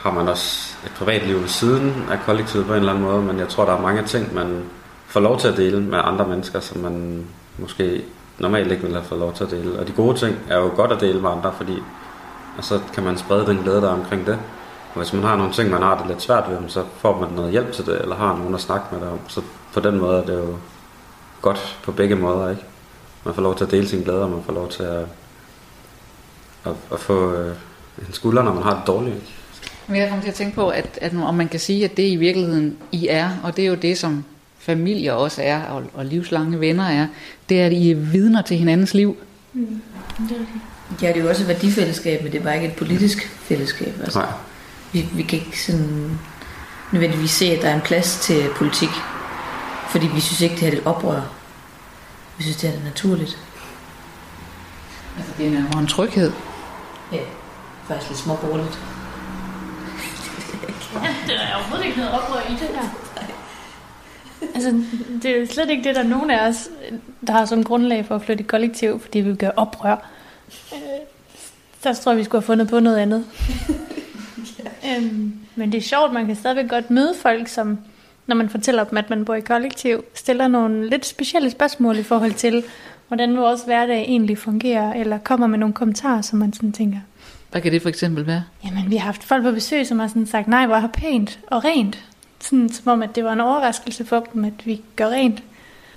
har man også et privatliv ved siden af kollektivet på en eller anden måde, men jeg tror, der er mange ting, man får lov til at dele med andre mennesker, som man måske normalt ikke ville have fået lov til at dele. Og de gode ting er jo godt at dele med andre, fordi og så kan man sprede den glæde, der er omkring det. Og hvis man har nogle ting, man har det lidt svært ved, så får man noget hjælp til det, eller har nogen at snakke med dig om. Så på den måde er det jo godt på begge måder, ikke? Man får lov til at dele sin glæde, og man får lov til at, at, at få øh, en skulder, når man har det dårligt. Ikke? Men jeg kommer til at tænke på, at, at om man kan sige, at det i virkeligheden I er, og det er jo det, som familier også er, og, og livslange venner er, det er, at I er vidner til hinandens liv. Mm. Ja, det er jo også et værdifællesskab, men det er bare ikke et politisk fællesskab. Altså. Nej. Vi, vi kan ikke sådan nødvendigvis se, at der er en plads til politik, fordi vi synes ikke, det her er et oprør. Vi synes, det er naturligt. Altså, det er nærmere en tryghed. Ja, faktisk lidt småborgerligt. Ja, det er overhovedet ikke noget oprør i det her. Altså, det er jo slet ikke det, der er nogen af os, der har som grundlag for at flytte i kollektiv, fordi vi vil gøre oprør. Øh, Så tror jeg, vi skulle have fundet på noget andet. øhm, men det er sjovt, man kan stadigvæk godt møde folk, som, når man fortæller dem, at man bor i kollektiv, stiller nogle lidt specielle spørgsmål i forhold til, hvordan vores hverdag egentlig fungerer, eller kommer med nogle kommentarer, som man sådan tænker, Hvad kan det for eksempel være? Jamen, vi har haft folk på besøg, som har sådan sagt, nej, hvor har pænt og rent. Sådan som om, at det var en overraskelse for dem, at vi gør rent.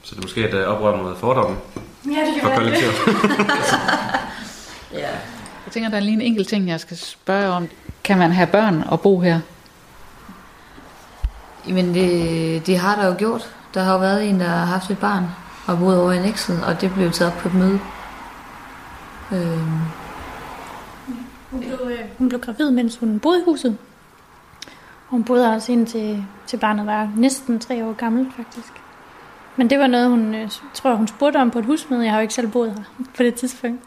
Så det er måske et øh, oprør mod fordomme Ja, det for kollektivet. Ja. Jeg tænker, der er lige en enkelt ting, jeg skal spørge om. Kan man have børn og bo her? Jamen, det, det har der jo gjort. Der har jo været en, der har haft et barn og boet over i Nexen, og det blev taget op på et møde. Øhm, Hun blev, øh, hun blev gravid, mens hun boede i huset. Hun boede også indtil til barnet var næsten tre år gammel, faktisk. Men det var noget, hun øh, tror hun spurgte om på et husmøde. Jeg har jo ikke selv boet her på det tidspunkt.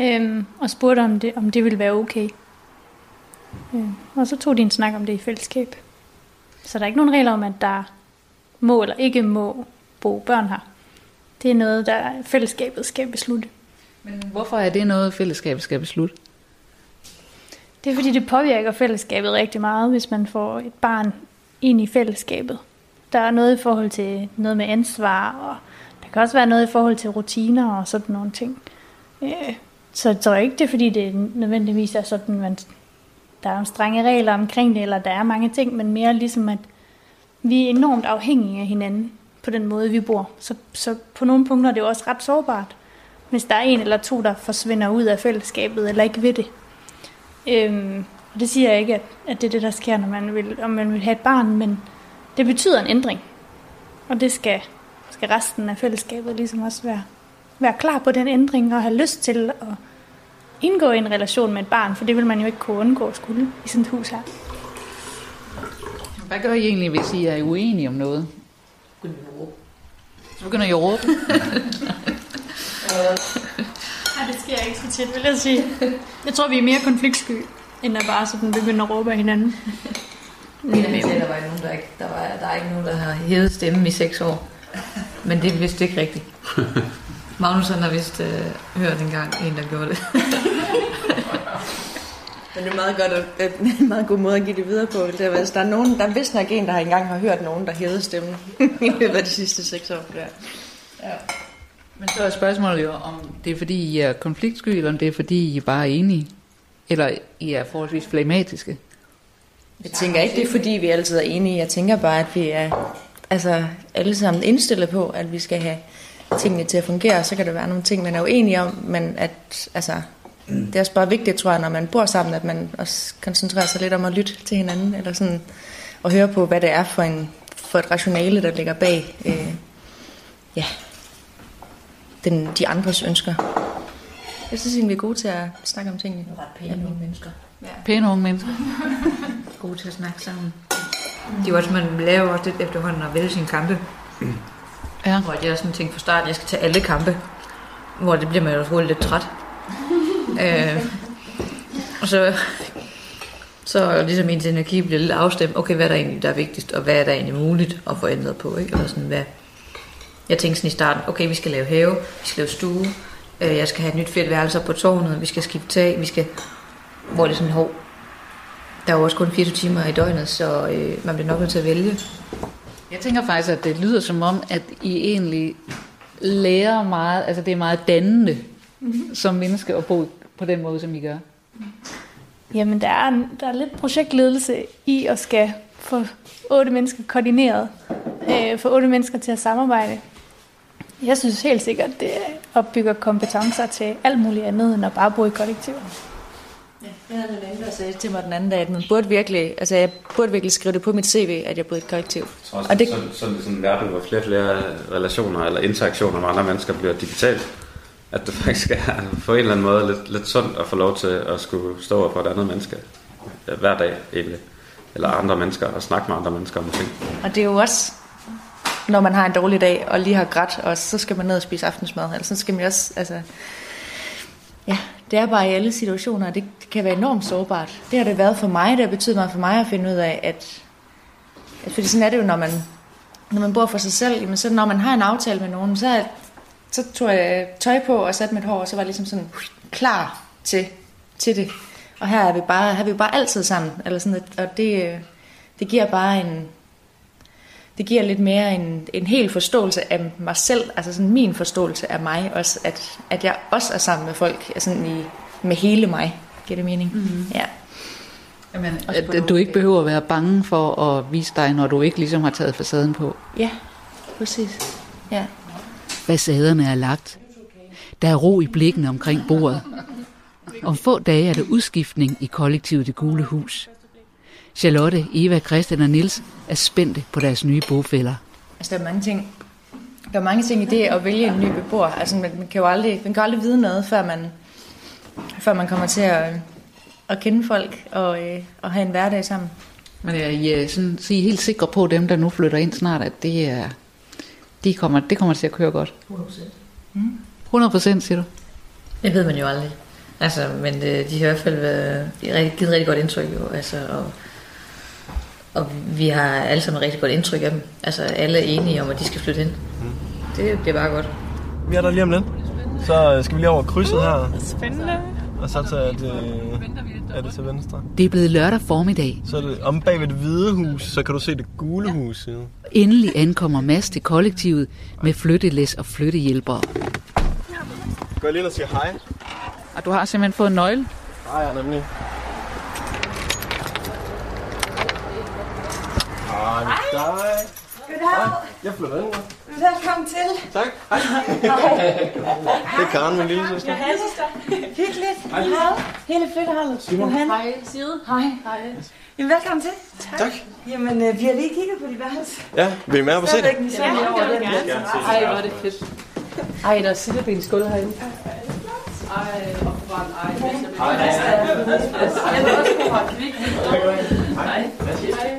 Øhm, og spurgte, om det, om det ville være okay. Øhm, og så tog de en snak om det i fællesskab. Så der er ikke nogen regler om, at der må eller ikke må bo børn her. Det er noget, der fællesskabet skal beslutte. Men hvorfor er det noget, fællesskabet skal beslutte? Det er fordi, det påvirker fællesskabet rigtig meget, hvis man får et barn ind i fællesskabet. Der er noget i forhold til noget med ansvar, og der kan også være noget i forhold til rutiner og sådan nogle ting. Øh, så jeg tror ikke, det er fordi, det nødvendigvis er sådan, man, der er strenge regler omkring det, eller der er mange ting, men mere ligesom, at vi er enormt afhængige af hinanden på den måde, vi bor. Så, så på nogle punkter er det jo også ret sårbart, hvis der er en eller to, der forsvinder ud af fællesskabet, eller ikke ved det. Øhm, og det siger jeg ikke, at, at det er det, der sker, når man vil, om man vil have et barn, men det betyder en ændring. Og det skal, skal resten af fællesskabet ligesom også være, være klar på den ændring, og have lyst til at indgå i en relation med et barn, for det vil man jo ikke kunne undgå at skulle i sådan et hus her. Hvad gør I egentlig, hvis I er uenige om noget? Så begynder I at råbe. Nej, det sker ikke så tit, vil jeg sige. Jeg tror, vi er mere konfliktsky, end at bare sådan begynde at råbe af hinanden. Jeg sagde, der var nogen, der ikke, der, var, der er ikke nogen, der har hævet stemmen i seks år. Men det vist ikke rigtigt. Magnus han har vist øh, hørt engang en, der gjorde det. Men det er meget godt, at, at en meget god måde at give det videre på. Det er, hvis der er nogen, der er vist nok en, der har engang har hørt nogen, der hævede stemmen i løbet af de sidste seks år. Der. Ja. Men så er spørgsmålet jo, om det er fordi, I er konfliktsky, eller om det er fordi, I er bare enige. Eller I er forholdsvis flegmatiske. Jeg tænker ikke, det er fordi, vi altid er enige. Jeg tænker bare, at vi er altså, alle sammen indstillet på, at vi skal have tingene til at fungere. Så kan der være nogle ting, man er uenige om, men at, altså, det er også bare vigtigt, tror jeg, når man bor sammen, at man også koncentrerer sig lidt om at lytte til hinanden, eller sådan, og høre på, hvad det er for, en, for et rationale, der ligger bag øh, ja, den, de andres ønsker. Jeg synes egentlig, vi er gode til at snakke om tingene. Ret pæne unge mennesker. Pæne unge mennesker. Gode til at snakke sammen. Det er jo også, man laver også lidt efterhånden at vælge sine kampe. Ja. Hvor jeg sådan tænkte fra starten, jeg skal tage alle kampe. Hvor det bliver man jo hurtigt lidt træt. øh, og så, så ligesom ens energi bliver lidt afstemt. Okay, hvad er der egentlig, der er vigtigst, og hvad er der egentlig muligt at få ændret på? Ikke? Eller sådan, hvad, jeg tænkte sådan i starten, okay, vi skal lave have, vi skal lave stue, øh, jeg skal have et nyt fedt værelse på tårnet, vi skal skifte tag, vi skal... Hvor det er sådan, hov, der er jo også kun 24 timer i døgnet, så øh, man bliver nok nødt til at vælge. Jeg tænker faktisk, at det lyder som om, at I egentlig lærer meget, altså det er meget dannende mm-hmm. som menneske at bo på den måde, som I gør. Jamen, der er, der er lidt projektledelse i at skal få otte mennesker koordineret, øh, få otte mennesker til at samarbejde. Jeg synes helt sikkert, det opbygger kompetencer til alt muligt andet, end at bare bo i kollektiv. Ja, det er en der sagde til mig den anden dag, at man burde virkelig, altså jeg burde virkelig skrive det på mit CV, at jeg boede i et kollektiv. Jeg tror Og det- så, så er det sådan en verden, hvor flere og flere relationer eller interaktioner med andre mennesker bliver digitalt. At det faktisk er på en eller anden måde lidt, lidt sundt at få lov til at skulle stå over for et andet menneske ja, hver dag egentlig. Eller andre mennesker og snakke med andre mennesker om ting. Og det er jo også, når man har en dårlig dag, og lige har grædt, og så skal man ned og spise aftensmad, eller så skal man også, altså, ja, det er bare i alle situationer, og det, kan være enormt sårbart. Det har det været for mig, det har betydet meget for mig at finde ud af, at, at fordi sådan er det jo, når man, når man bor for sig selv, jamen så når man har en aftale med nogen, så, så tog jeg tøj på og satte mit hår, og så var jeg ligesom sådan klar til, til det. Og her er vi bare, her er vi bare altid sammen, eller sådan, at- og det, øh, det giver bare en, det giver lidt mere en, en hel forståelse af mig selv, altså sådan min forståelse af mig også, at, at jeg også er sammen med folk, altså i, med hele mig, giver det mening? Mm-hmm. Ja. Jamen, at, at du ikke behøver at være bange for at vise dig, når du ikke ligesom har taget facaden på. ja, præcis. Ja. Facaderne er lagt. Der er ro i blikken omkring bordet. Om få dage er der udskiftning i kollektivet Det Gule Hus. Charlotte, Eva, Christian og Nils er spændte på deres nye bofælder. Altså, der er mange ting, der er mange ting i det at vælge en ny beboer. Altså, man, man kan jo aldrig, man kan aldrig vide noget, før man, før man kommer til at, at kende folk og, øh, og have en hverdag sammen. Men er I er sådan, så I er helt sikre på, dem, der nu flytter ind snart, at det, er, de kommer, det kommer til at køre godt? 100 procent, siger du? Det ved man jo aldrig. Altså, men øh, de har i hvert fald været, de har rigtig- givet rigtig godt indtryk jo, altså, og, og vi har alle sammen et rigtig godt indtryk af dem. Altså, alle er enige om, at de skal flytte ind. Det bliver bare godt. Vi er der lige om lidt. Så øh, skal vi lige over krydset her, Spændende. og så til, det, er det til venstre. Det er blevet lørdag formiddag. Så er det om bag ved det hvide hus, så kan du se det gule hus side. Endelig ankommer Mads til kollektivet med flyttelæs og flyttehjælpere. Gå lige ind og sige hej. Og du har simpelthen fået en nøgle? Hej, ja, nemlig. Hej med dig. Goddag. Jeg flytter ind. Velkommen til. Tak. Hej. Det er Karen, min lille søster. Halster. Hyggeligt. Hej. Hele flytteholdet. Simon. Hej. Side. Hej. Hej. Jamen, velkommen til. Tak. Tak. Jamen, øh, vi har lige kigget på dit værelse. Ja, vil I med op og se det? Stadigvæk misundelige over den. Ej, hvor er det fedt. Ej, der er silleben i skål herinde.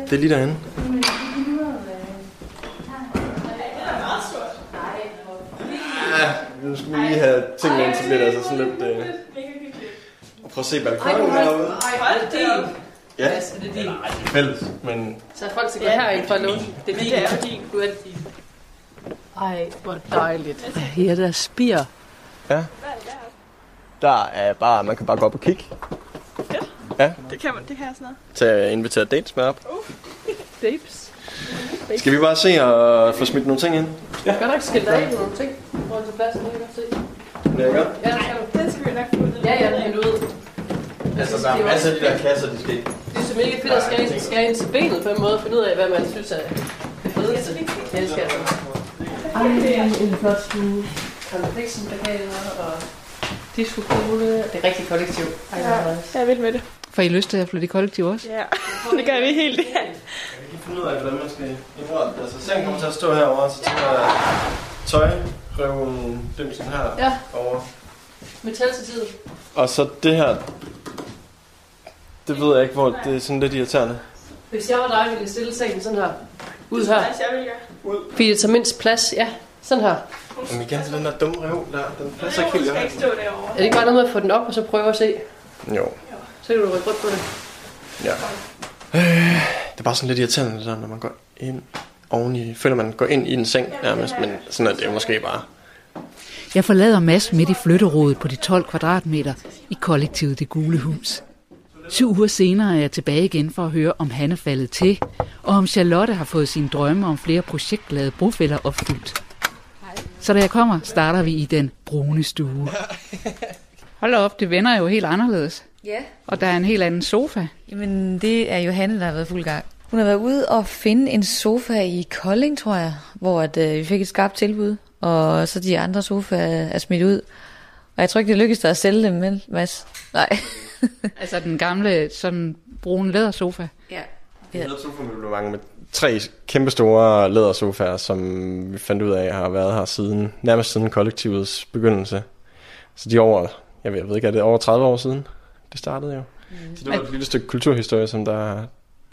Det er lige derinde. Nu skal vi lige have tingene ind til lidt, altså sådan lidt... Øh, og prøv at se balkonen herude. Ej, det er din. Ja, Mads, er det din? fælles, men Så folk skal gå herind for at låne. Det er din, det er din. Du er din. Ej, hvor dejligt. Her der spir. ja. Der er bare, man kan bare gå op og kigge. Ja, Det kan, man, det kan jeg sådan noget. til at invitere dates med op. Babes. Skal vi bare se og få smidt nogle ting ind? Gør der ikke skilt af på nogle ting? Hvor til pladsen, kan jeg godt se. Det er godt. Ja, kan. Den skal vi nok få ud. Ja, ja, men du ved. Altså, der er masser af de der kasser, de skal ikke. Det er så mega fedt at skære ind, skære ind til benet på en måde og finde ud af, hvad man synes er det fedeste. Jeg elsker det. Ej, det er en flot stue. Karl Bliksen plakater og diskokugle. Det er rigtig kollektiv. Ej, Ja, er jeg er vild med det. For I lyst til at flytte i kollektiv også? Ja, det gør vi helt. Kan ikke finde ud af, hvordan man skal indrette det. Altså, sengen kommer til at stå herovre, så tænker jeg tøj, røven, dimsen her Ja. over. Metal til tiden. Og så det her, det ved jeg ikke, hvor det er sådan lidt irriterende. Hvis jeg var dig, ville jeg stille sengen sådan her. Ud her. Altså, jeg vil gøre. Fordi det tager mindst plads. Ja, sådan her. Men igen til den der dumme rev der, den passer ikke helt skal ikke stå derovre. Er det ikke bare noget med at få den op, og så prøve at se? Jo, Så kan du rykke rundt på det. ja. Øh, det er bare sådan lidt irriterende, det der, når man går ind oveni. Føler man går ind i en seng nærmest, men sådan er det måske bare. Jeg forlader Mads midt i flytterådet på de 12 kvadratmeter i kollektivet Det Gule Hus. Syv uger senere er jeg tilbage igen for at høre, om han er faldet til, og om Charlotte har fået sine drømme om flere projektglade brofælder opfyldt. Så da jeg kommer, starter vi i den brune stue. Hold op, det vender jo helt anderledes. Ja. Og der er en helt anden sofa. Jamen, det er Johanne, der har været fuld gang. Hun har været ude og finde en sofa i Kolding, tror jeg, hvor at, øh, vi fik et skarpt tilbud, og så de andre sofaer er smidt ud. Og jeg tror ikke, det lykkedes dig at sælge dem, vel, Mads? Nej. Altså den gamle sådan brune lædersofa. ja. Et sofamøblement med tre kæmpe store lædersofaer, som vi fandt ud af har været her siden, nærmest siden kollektivets begyndelse. Så de er over, jeg ved, jeg ved ikke, er det over 30 år siden, det startede jo. Mm. Så det var et lille stykke kulturhistorie, som der,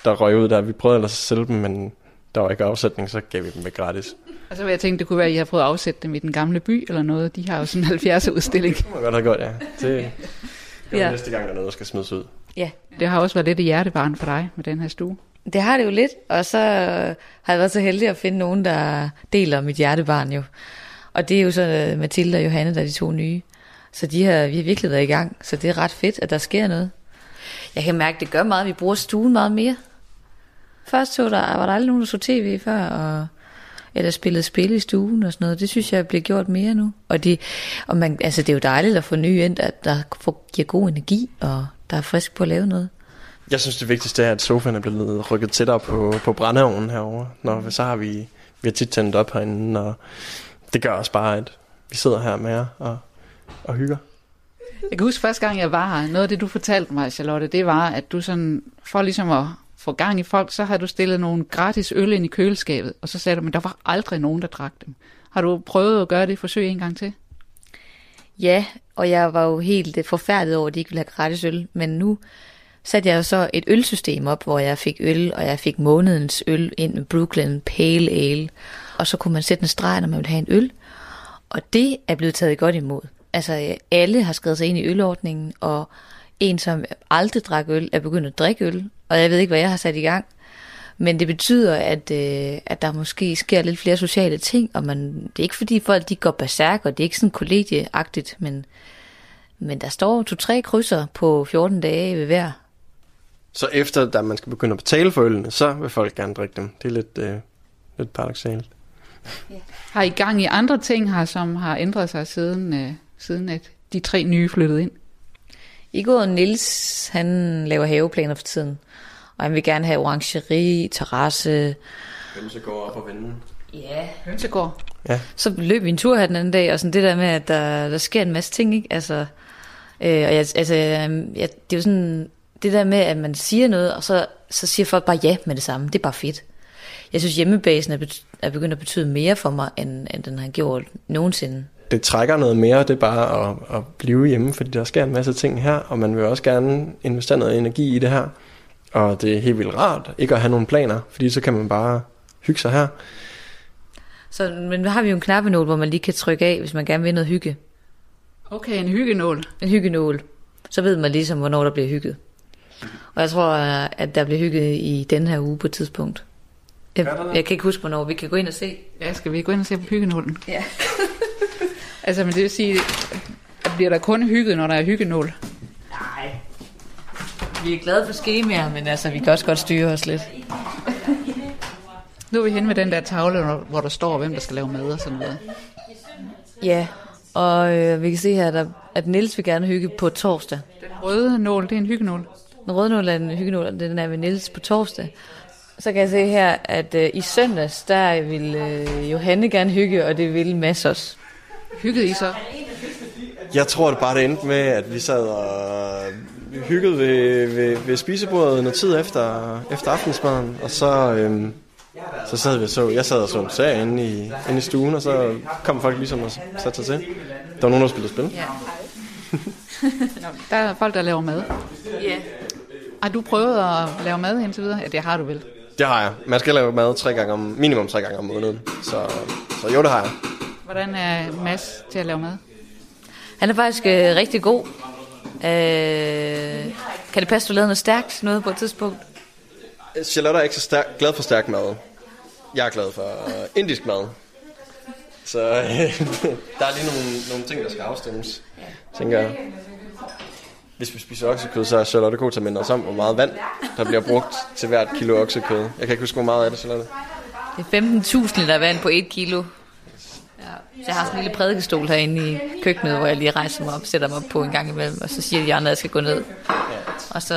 der røg ud der. Vi prøvede ellers at sælge dem, men der var ikke afsætning, så gav vi dem væk gratis. Og så vil jeg tænke, det kunne være, at I har prøvet at afsætte dem i den gamle by eller noget. De har jo sådan en 70'er udstilling. Det må godt have godt, ja. Det gør Ja. næste gang, der er noget, der skal smides ud. ja. Det har også været lidt et hjertebarn for dig med den her stue. Det har det jo lidt, og så har jeg været så heldig at finde nogen, der deler mit hjertebarn jo. Og det er jo så øh, Mathilde og Johanne, der er de to nye. Så de har, vi har virkelig været i gang, så det er ret fedt, at der sker noget. Jeg kan mærke, at det gør meget, vi bruger stuen meget mere. Først så der, var der aldrig nogen, der så tv før, og, eller spillede spil i stuen og sådan noget. Det synes jeg bliver gjort mere nu. Og, det, og man, altså, det er jo dejligt at få nye ind, at der får, giver god energi, og der er frisk på at lave noget. Jeg synes, det vigtigste er, at sofaen er blevet rykket tættere på, på brændeovnen herovre. Når, så har vi, vi har tit tændt op herinde, og det gør også bare, at vi sidder her med jer og, og hygger. Jeg kan huske første gang, jeg var her, noget af det, du fortalte mig, Charlotte, det var, at du sådan, for ligesom at få gang i folk, så har du stillet nogle gratis øl ind i køleskabet, og så sagde du, men der var aldrig nogen, der drak dem. Har du prøvet at gøre det forsøg en gang til? Ja, og jeg var jo helt forfærdet over, at de ikke ville have gratis øl. Men nu satte jeg jo så et ølsystem op, hvor jeg fik øl, og jeg fik månedens øl ind med Brooklyn Pale Ale. Og så kunne man sætte en streg, når man ville have en øl. Og det er blevet taget godt imod. Altså øh, alle har skrevet sig ind i ølordningen, og en, som aldrig drak øl, er begyndt at drikke øl. Og jeg ved ikke, hvad jeg har sat i gang. Men det betyder, at, øh, at der måske sker lidt flere sociale ting, og man, det er ikke fordi folk de går berserk, og det er ikke sådan kollegieagtigt, men, men der står to-tre krydser på 14 dage ved hver. Så efter, da man skal begynde at betale for ølene, så vil folk gerne drikke dem. Det er lidt, øh, lidt paradoxalt. Har I gang i andre ting her, som har ændret sig siden, øh, siden at de tre nye flyttede ind? Igor Nils, han laver haveplaner for tiden, og han vil gerne have orangerie, terrasse. Hvem så går op og vende? Ja. Hønsegård. Så løb vi en tur her den anden dag, og sådan det der med, at der, der sker en masse ting, ikke? Altså, øh, og jeg, altså, jeg, jeg, det er jo sådan, det der med, at man siger noget, og så, så siger folk bare ja med det samme. Det er bare fedt. Jeg synes, hjemmebasen er, bet- er begyndt at betyde mere for mig, end, end den har gjort nogensinde. Det trækker noget mere, det er bare at, at blive hjemme, fordi der sker en masse ting her, og man vil også gerne investere noget energi i det her. Og det er helt vildt rart ikke at have nogen planer, fordi så kan man bare hygge sig her. Så, men har vi jo en knappenål, hvor man lige kan trykke af, hvis man gerne vil noget hygge. Okay, en hyggenål. En hyggenål. Så ved man ligesom, hvornår der bliver hygget. Og jeg tror, at der bliver hygget i den her uge på et tidspunkt. Jeg, jeg kan ikke huske, hvornår. Vi kan gå ind og se. Ja, skal vi gå ind og se på hyggenålen? Ja. Altså, men det vil sige, at bliver der kun hygget, når der er hyggenål? Nej. Vi er glade for skemaer, men altså, vi kan også godt styre os lidt. Nu er vi henne ved den der tavle, hvor der står, hvem der skal lave mad og sådan noget. Ja, og øh, vi kan se her, at, der, at Niels vil gerne hygge på torsdag. Den røde nål, det er en hyggenål. Den røde nål er en hyggenål, og den er ved Niels på torsdag. Så kan jeg se her, at øh, i søndags, der vil øh, Johanne gerne hygge, og det vil Mads også. Hyggede I så? Jeg tror det bare, det endte med, at vi sad og hyggede ved, ved, ved spisebordet noget tid efter, efter aftensmaden, og så, øhm, så sad vi og så, jeg sad og så en serie inde i, inde i stuen, og så kom folk ligesom og satte sig til. Der var nogen, der spillede spil. Ja. Der er folk, der laver mad. Ja. Har du prøvet at lave mad indtil videre? Ja, det har du vel. Det har jeg. Man skal lave mad tre gange om, minimum tre gange om måneden. Så, så jo, det har jeg. Hvordan er Mads til at lave mad? Han er faktisk øh, rigtig god. Øh, kan det passe, du lavede noget stærkt noget på et tidspunkt? Charlotte er ikke så stærk, glad for stærk mad. Jeg er glad for uh, indisk mad. Så øh, der er lige nogle, nogle ting, der skal afstemmes. Tænker jeg. Hvis vi spiser oksekød, så er Charlotte god til at minde os om, hvor meget vand, der bliver brugt til hvert kilo oksekød. Jeg kan ikke huske, hvor meget af det, Charlotte. Det er 15.000 liter vand på et kilo. Ja. Så jeg har sådan en lille prædikestol herinde i køkkenet, hvor jeg lige rejser mig op, sætter mig op på en gang imellem, og så siger de andre, at jeg skal gå ned. Og så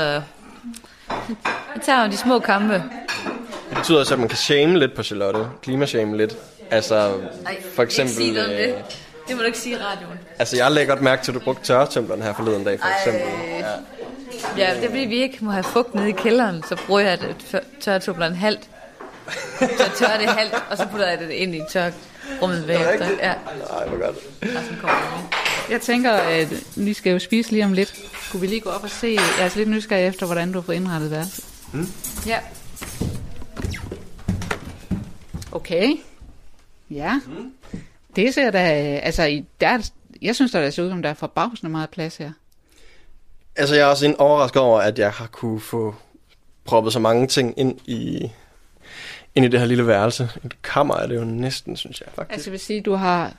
jeg tager de små kampe. Det betyder også, at man kan shame lidt på Charlotte. Klimashame lidt. Altså, Ej, for eksempel... Ikke sige noget om det. øh, Det må du ikke sige i radioen. Altså, jeg lagde godt mærke til, at du brugte tørretømpleren her forleden dag, for eksempel. Ja. ja, det er fordi, vi ikke må have fugt nede i kælderen, så bruger jeg et tørretumbleren halvt. Så tørrer det halvt, og så putter jeg det ind i tørrummet bagefter. Ja. Nej, hvor godt. Det. Jeg tænker, at vi skal jo spise lige om lidt. Kunne vi lige gå op og se? Jeg er altså lidt nysgerrig efter, hvordan du har fået indrettet værelset. Mm. Ja. Okay. Ja. Det ser da, altså, i- der, er- jeg synes, der ser ud som, der er forbavsende meget plads her. Altså, jeg er også en- overrasket over, at jeg har kunne få proppet så mange ting ind i, ind i det her lille værelse. Et kammer er det jo næsten, synes jeg faktisk. Altså, jeg vil sige, du har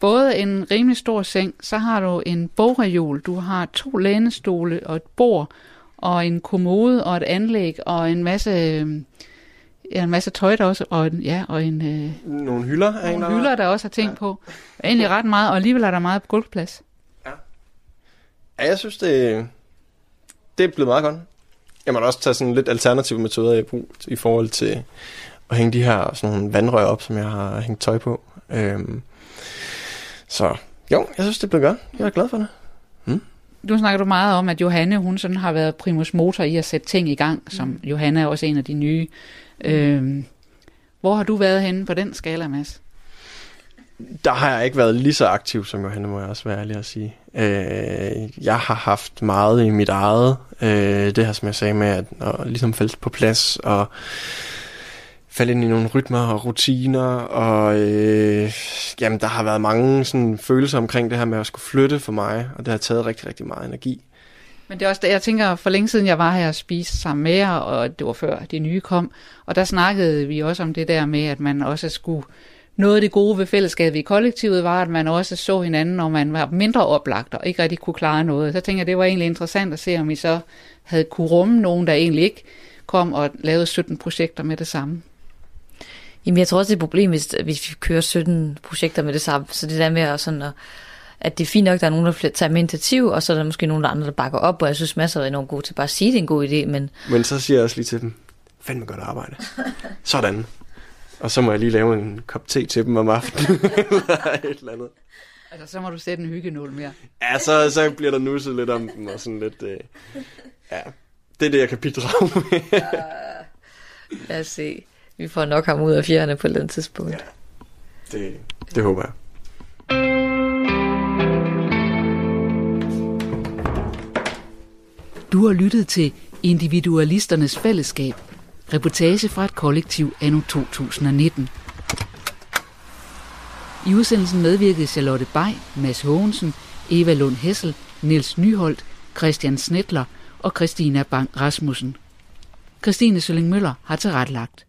både en rimelig stor seng, så har du en bogreol, du har to lænestole og et bord, og en kommode og et anlæg, og en masse, øh, ja, en masse tøj der også, og en, ja, og en, øh, Nogle hylder er nogle hylder, der også har ting på. Egentlig ret meget, og alligevel er der meget gulvplads. Ja, jeg synes, det, det er blevet meget godt. Må da også tage sådan lidt alternative metoder i brug i forhold til at hænge de her sådan nogle vandrør op, som jeg har hængt tøj på. Øhm, så jo, jeg synes, det blevet godt. Jeg er glad for det. Nu snakker du meget om, at Johanne, hun sådan har været primus motor i at sætte ting i gang, som Johanne er også en af de nye. Øhm, hvor har du været henne på den skala, Mads? Der har jeg ikke været lige så aktiv, som Johanne, må jeg også være ærlig at sige. Øh, jeg har haft meget i mit eget. Øh, det her, som jeg sagde med, at at ligesom falde på plads og falde ind i nogle rytmer og rutiner. Og øh, jamen, der har været mange sådan, følelser omkring det her med at skulle flytte for mig, og det har taget rigtig, rigtig meget energi. Men det er også, det, jeg tænker, for længe siden jeg var her og spiste sammen med jer, og det var før de nye kom, og der snakkede vi også om det der med, at man også skulle, noget af det gode ved fællesskabet i kollektivet var, at man også så hinanden, når man var mindre oplagt og ikke rigtig kunne klare noget. Så tænker jeg, det var egentlig interessant at se, om I så havde kunne rumme nogen, der egentlig ikke kom og lavede 17 projekter med det samme. Jamen, jeg tror også, det er et problem, hvis, hvis vi kører 17 projekter med det samme. Så det der med at, sådan at, at det er fint nok, at der er nogen, der tager med initiativ, og så er der måske nogen der andre, der bakker op, og jeg synes, masser er enormt gode til bare at sige, at det er en god idé, men Men så siger jeg også lige til dem, fandme godt arbejde. Sådan. Og så må jeg lige lave en kop te til dem om aftenen. eller et eller andet. Altså, så må du sætte en hyggenål mere. Ja, så, så bliver der nusset lidt om dem, og sådan lidt... Øh, ja, det er det, jeg kan bidrage med. lad os se. Vi får nok ham ud af fjerne på et eller andet tidspunkt. Ja. det, det håber jeg. Du har lyttet til Individualisternes Fællesskab. Reportage fra et kollektiv anno 2019. I udsendelsen medvirkede Charlotte Bay, Mads Hågensen, Eva Lund Hessel, Niels Nyholdt, Christian Snetler og Christina Bang Rasmussen. Christine Sølling Møller har tilrettelagt.